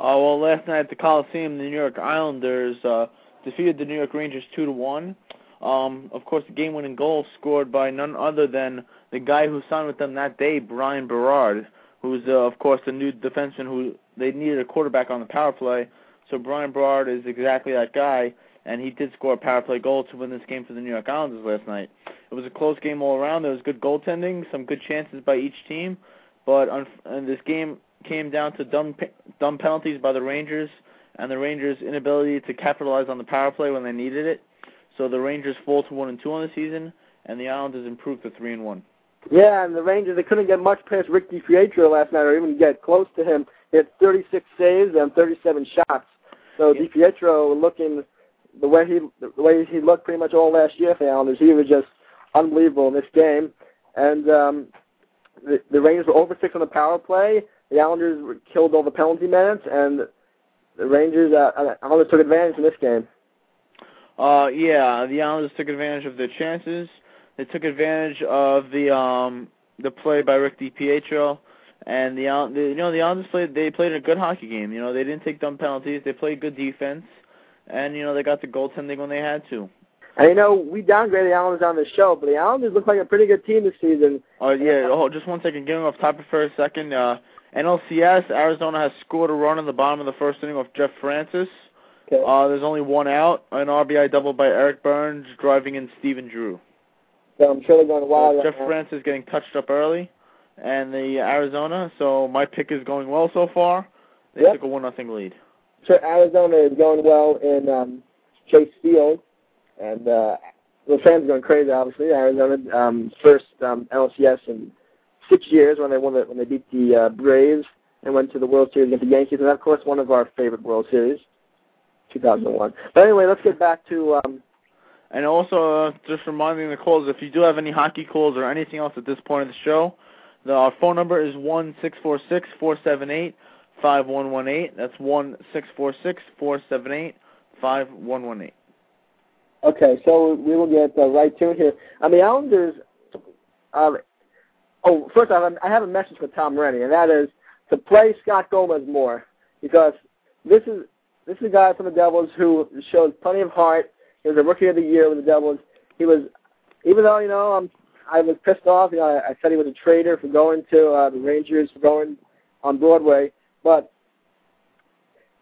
Uh, well, last night at the Coliseum, the New York Islanders uh, defeated the New York Rangers two to one. Um, of course, the game-winning goal scored by none other than the guy who signed with them that day, Bryan Berard, who's uh, of course the new defenseman who they needed a quarterback on the power play. So Bryan Berard is exactly that guy, and he did score a power play goal to win this game for the New York Islanders last night. It was a close game all around. There was good goaltending, some good chances by each team, but on, and this game came down to dumb dumb penalties by the Rangers and the Rangers' inability to capitalize on the power play when they needed it. So the Rangers fall to one and two on the season, and the Islanders improved to three and one. Yeah, and the Rangers they couldn't get much past Rick DiPietro last night, or even get close to him. He had 36 saves and 37 shots. So Yeah. DiPietro looking the way he the way he looked pretty much all last year for the Islanders. He was just unbelievable in this game. And um, the, the Rangers were over six on the power play. The Islanders killed all the penalty minutes, and the Rangers uh, uh, Islanders took advantage in this game. Uh, yeah, the Islanders took advantage of their chances. They took advantage of the um the play by Rick DiPietro, and the, the you know the Islanders played they played a good hockey game. You know they didn't take dumb penalties. They played good defense, and you know they got the goaltending when they had to. And you know we downgraded the Islanders on the show, but the Islanders look like a pretty good team this season. Oh yeah. Oh, just one second. Getting off topic for a second. Uh, NLCS Arizona has scored a run in the bottom of the first inning off Jeff Francis. Okay. Uh, there's only one out. An RBI double by Eric Byrnes, driving in Stephen Drew. So I'm sure they're going wild. Right Jeff now. Francis getting touched up early, and the Arizona. So my pick is going well so far. They Yep. took a one nothing lead. So Arizona is going well in um, Chase Field, and uh, the fans are going crazy. Obviously, Arizona um, first um, LCS in six years when they won the, when they beat the uh, Braves and went to the World Series against the Yankees, and of course one of our favorite World Series, 2001. But anyway, let's get back to um, And also, uh, just reminding the callers, if you do have any hockey calls or anything else at this point of the show, the, our phone number is one six four six four seven eight five one one eight. That's one six four six four seven eight five one one eight. Okay, so we will get uh, right to it here. On the Islanders, uh, oh, first off, I have, a, I have a message for Tom Renney, and that is to play Scott Gomez more because this is this is a guy from the Devils who shows plenty of heart. He was a Rookie of the Year with the Devils. He was, even though you know I'm, I was pissed off. You know, I, I said he was a traitor for going to uh, the Rangers for going on Broadway, but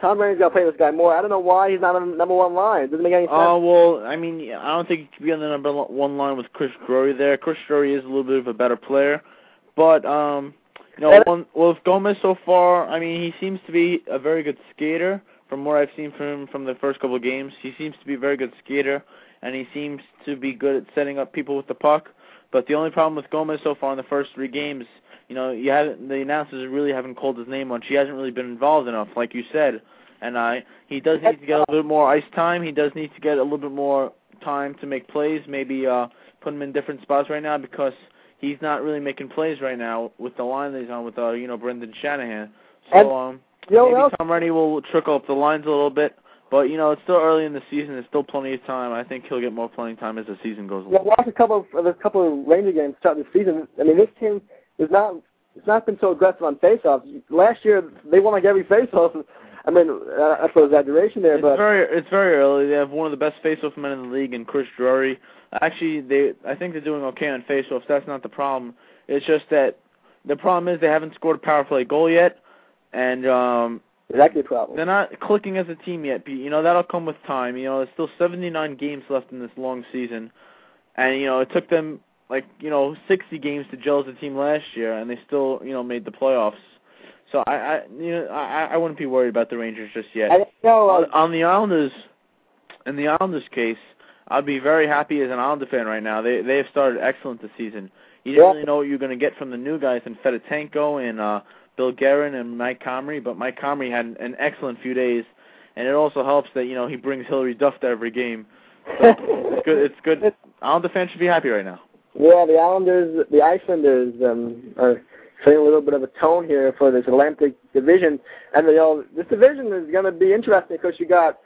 Tom Renney's got to play this guy more. I don't know why he's not on the number one line. It doesn't make any sense. Oh well, I mean, I don't think he could be on the number one line with Chris Drury there. Chris Drury is a little bit of a better player, but um, you know, one, well, with Gomez so far, I mean, he seems to be a very good skater. From what I've seen from him from the first couple of games, he seems to be a very good skater, and he seems to be good at setting up people with the puck. But the only problem with Gomez so far in the first three games, you know, you haven't the announcers really haven't called his name much. He hasn't really been involved enough, like you said. And I, he does need to get a little bit more ice time. He does need to get a little bit more time to make plays. Maybe uh, put him in different spots right now because he's not really making plays right now with the line that he's on with uh, you know Brendan Shanahan. So um, You know maybe? Tom Renney will trickle up the lines a little bit. But you know, it's still early in the season. There's still plenty of time. I think he'll get more playing time as the season goes Yeah, along. watch a couple of a couple of Ranger games start this season. I mean, this team is not it's not been so aggressive on faceoffs. Last year they won like every faceoff. I mean, uh, that's an exaggeration there, but It's but very it's very early. They have one of the best faceoff men in the league in Chris Drury. Actually, they I think they're doing okay on faceoffs. That's not the problem. It's just that the problem is they haven't scored a power play goal yet, and um, exactly the problem. they're not clicking as a team yet. But, You know that'll come with time. You know there's still 79 games left in this long season, and you know it took them like you know 60 games to gel as a team last year, and they still you know made the playoffs. So I, I you know I I wouldn't be worried about the Rangers just yet. I know. On, Uh, on the Islanders, in the Islanders case, I'd be very happy as an Islander fan right now. They they have started excellent this season. You didn't Yeah. really know what you were going to get from the new guys in Fedotenko and uh, Bill Guerin and Mike Comrie, but Mike Comrie had an, an excellent few days, and it also helps that you know he brings Hilary Duff to every game. So it's good. It's good. Islander fans should be happy right now. yeah, the Islanders, the Icelanders um, are setting a little bit of a tone here for this Atlantic division, and you know this division is going to be interesting because you got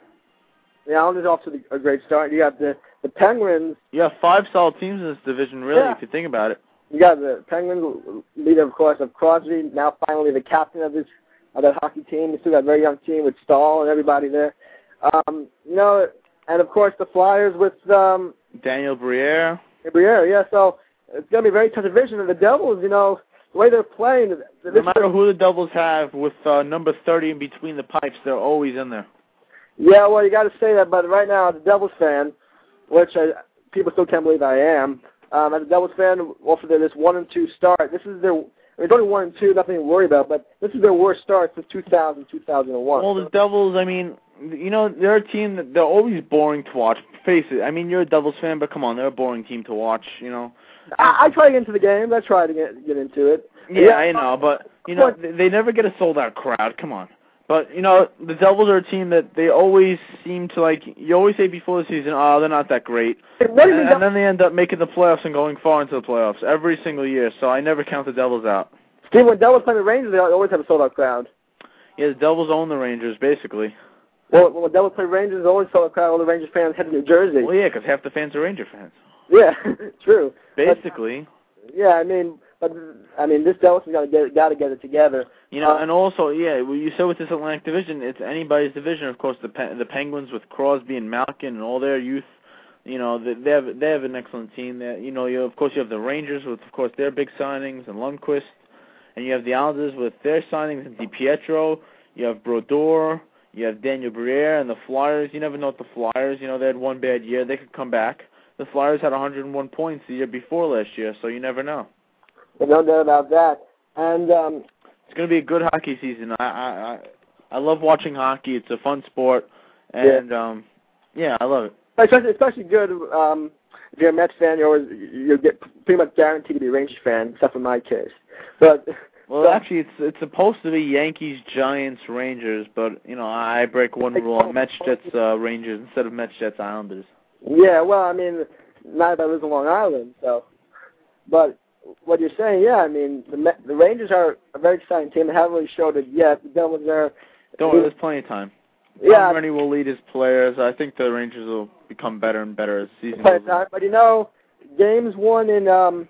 the Islanders off to the, a great start. You got the the Penguins You have five solid teams in this division, really, Yeah. if you think about it. You got the Penguins leader, of course, of Crosby, now finally the captain of this of that hockey team. You still got a very young team with Staal and everybody there. Um, you know, and of course the Flyers with um, Daniel Briere. Briere. Yeah, so it's going to be a very tough division. And the Devils, you know, the way they're playing, th- this No matter who the Devils have, with uh, number 30 in between the pipes, they're always in there. Yeah, well, you got to say that, but right now, as a Devils fan, which I, people still can't believe I am, um, as a Devils fan, well, for their, this one and two start, this is their. I mean, it's only one and two, nothing to worry about, but this is their worst start since 2000, 2001. Well, the Devils, I mean, you know, they're a team that they're always boring to watch. Face it. I mean, you're a Devils fan, but come on, they're a boring team to watch. You know. I, I try to get into the game. I try to get get into it. Yeah, I know, but you know, they, they never get a sold out crowd. Come on. But you know, the Devils are a team that they always seem to like. You always say before the season, "Oh, they're not that great," and, What do you mean and then they end up making the playoffs and going far into the playoffs every single year. So I never count the Devils out. Steve, when Devils play the Rangers, they always have a sold out crowd. Yeah, the Devils own the Rangers basically. Well, when Devils play Rangers, they always sold out crowd. All the Rangers fans head to New Jersey. Well, yeah, because half the fans are Ranger fans. Yeah, true. Basically, Yeah, I mean, but I mean, this Devils has got to get got to get it together. you know, Uh, and also, yeah, well, you said with this Atlantic Division, it's anybody's division. Of course, the Pe- the Penguins with Crosby and Malkin and all their youth. You know, they they have they have an excellent team. There, you know, you of course you have the Rangers with of course their big signings and Lundqvist, and you have the Islanders with their signings and DiPietro. You have Brodeur. You have Daniel Briere and the Flyers. You never know with the Flyers. You know, they had one bad year. They could come back. The Flyers had 101 points the year before last year, so you never know. But no doubt about that. And um, It's going to be a good hockey season. I I I, I love watching hockey. It's a fun sport, and um, yeah, I love it. especially especially good um, if you're a Mets fan, you're always you get pretty much guaranteed to be a Rangers fan, except for my case. But Well, actually, it's it's supposed to be Yankees, Giants, Rangers, but you know I break one rule: on Mets, Jets, uh, Rangers instead of Mets, Jets, Islanders. Yeah, well, I mean, not that I live in Long Island, so. But what you're saying, yeah, I mean, the the Rangers are a very exciting team. They haven't really showed it yet. The Devils are. Don't worry, there's plenty of time. Yeah. Tom Renney will lead his players. I think the Rangers will become better and better as season But, goes on. uh, but you know, games won in um,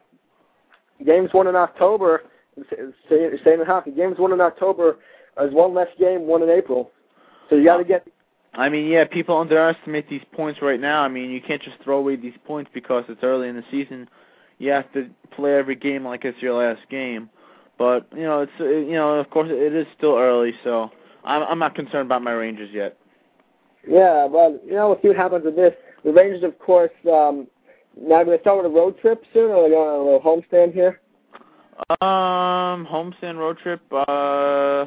games won in October. Same same in hockey. Games won in October is one less game won in April. So you got to get I mean, yeah, people underestimate these points right now. I mean, you can't just throw away these points because it's early in the season. You have to play every game like it's your last game. But you know, it's uh, you know, of course, it is still early, so I'm I'm not concerned about my Rangers yet. Yeah, well, you know, we'll see what happens with this. The Rangers, of course, um, now going to start with a road trip soon, or are they going on a little homestand here? Um, homestand road trip. Uh,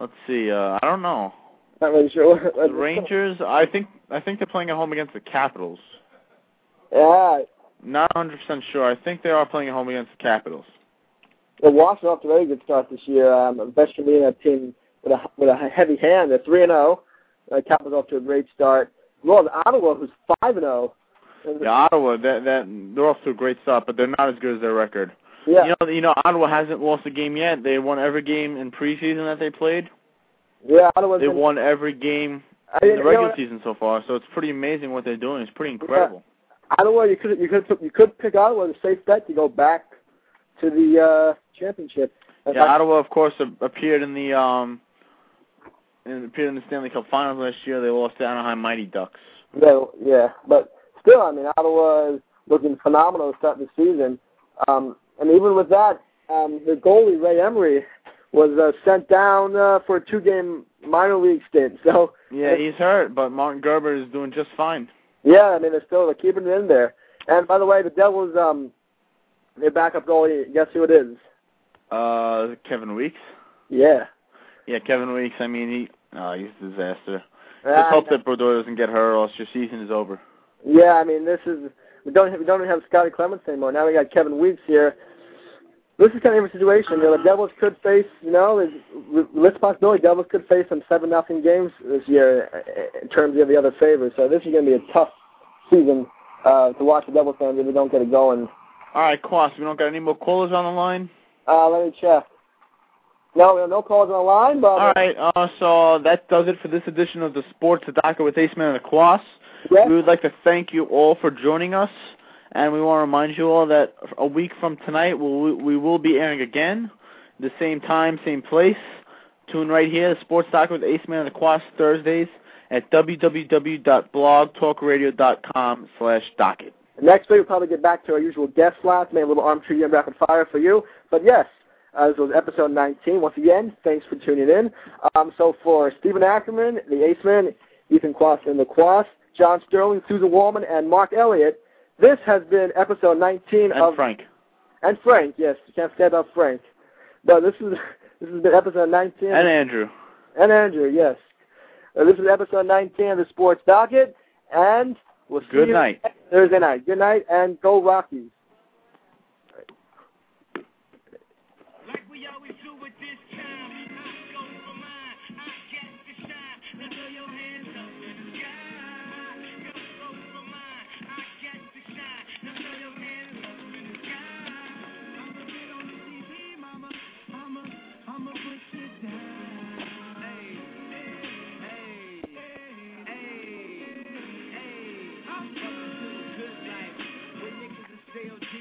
let's see. Uh, I don't know. Not really sure. The Rangers. I think I think they're playing at home against the Capitals. Yeah, Not 100 percent sure. I think they are playing at home against the Capitals. the Washington off to a very good start this year. Um, Veteran being a team with a with a heavy hand. They're three and zero. Uh, Capitals off to a great start. Well, Ottawa, who's five and oh. zero. Yeah, Ottawa. That that they're off to a great start, but they're not as good as their record. Yeah. You know, you know, Ottawa hasn't lost a game yet. They won every game in preseason that they played. Yeah, Ottawa's They been- won every game in the regular season so far. So it's pretty amazing what they're doing. It's pretty incredible. Ottawa, you could you could you could pick Ottawa as a safe bet to go back to the uh, championship. Yeah, Ottawa, of course, appeared in the um, in, appeared in the Stanley Cup Finals last year. They lost to Anaheim Mighty Ducks. Yeah, yeah, but still, I mean, Ottawa is looking phenomenal to start the season. Um, and even with that, um, the goalie Ray Emery was uh, sent down uh, for a two-game minor league stint. So Yeah, he's hurt, but Martin Gerber is doing just fine. yeah, I mean, they're still they're keeping it in there. And by the way, the Devils, um, their backup goalie, guess who it is? Uh, Kevin Weeks. Yeah. Yeah, Kevin Weeks. I mean, he uh, he's a disaster. Ah, Just hope that Brodeur doesn't get hurt, or else your season is over. Yeah, I mean, this is we don't have, we don't even have Scotty Clemmensen anymore. Now we got Kevin Weeks here. This is kind of a situation. You know, the Devils could face, you know, this possibility. Devils could face some seven nothing games this year uh, in terms of the other favors. So this is going to be a tough season uh, to watch the Devils fans if we don't get it going. All right, Kwass, we don't got any more callers on the line. Uh, let me check. No, we have no calls on the line, but All right, uh, so that does it for this edition of the Sports Docket with Ace Man and the Kwass. Yeah. We would like to thank you all for joining us, and we want to remind you all that a week from tonight we'll, we will be airing again, the same time, same place. Tune right here, Sports Docket with Ace Man and the Kwass Thursdays at www.blogtalkradio.com slash docket. Next week, we'll probably get back to our usual guest slots, maybe a little arm trivia and rapid fire for you. But yes, uh, was episode 19. Once again, thanks for tuning in. Um, so for Stephen Ackerman, the Ace Man, Ethan Quast and the Quast, John Sterling, Suzyn Waldman, and Mark Elliott, this has been episode 19 And of Frank. and Frank. Yes, you can't forget about Frank. But this is this has been episode 19. And Andrew. And Andrew, yes. Uh, this is episode 19 of the Sports Docket, and we'll see Good you night. Thursday night. Good night, and go Rockies.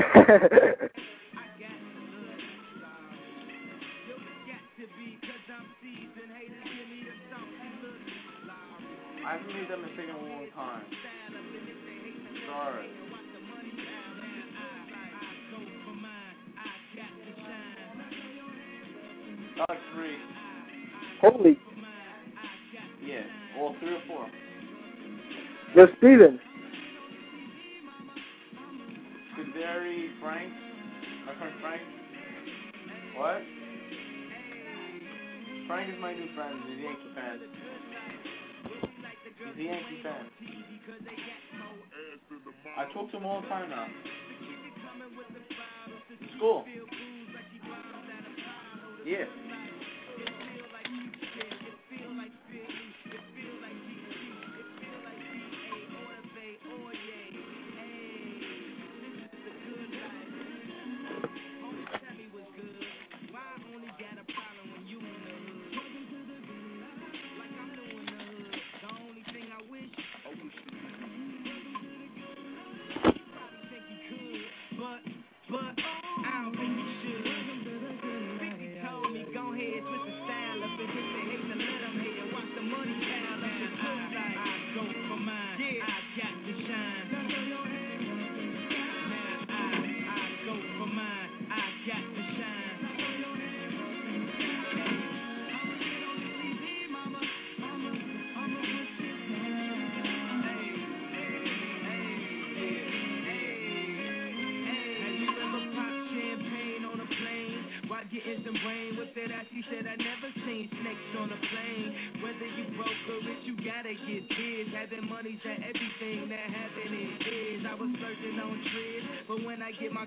I that mistake in a long time. Sorry. Three. Holy. Yeah. Well, three or four. Yo, Steven. Kazari, Frank. My friend Frank. What? Frank is my new friend. He's a Yankee fan. He's a Yankee fan. I talk to him all the time now. School. Yeah. My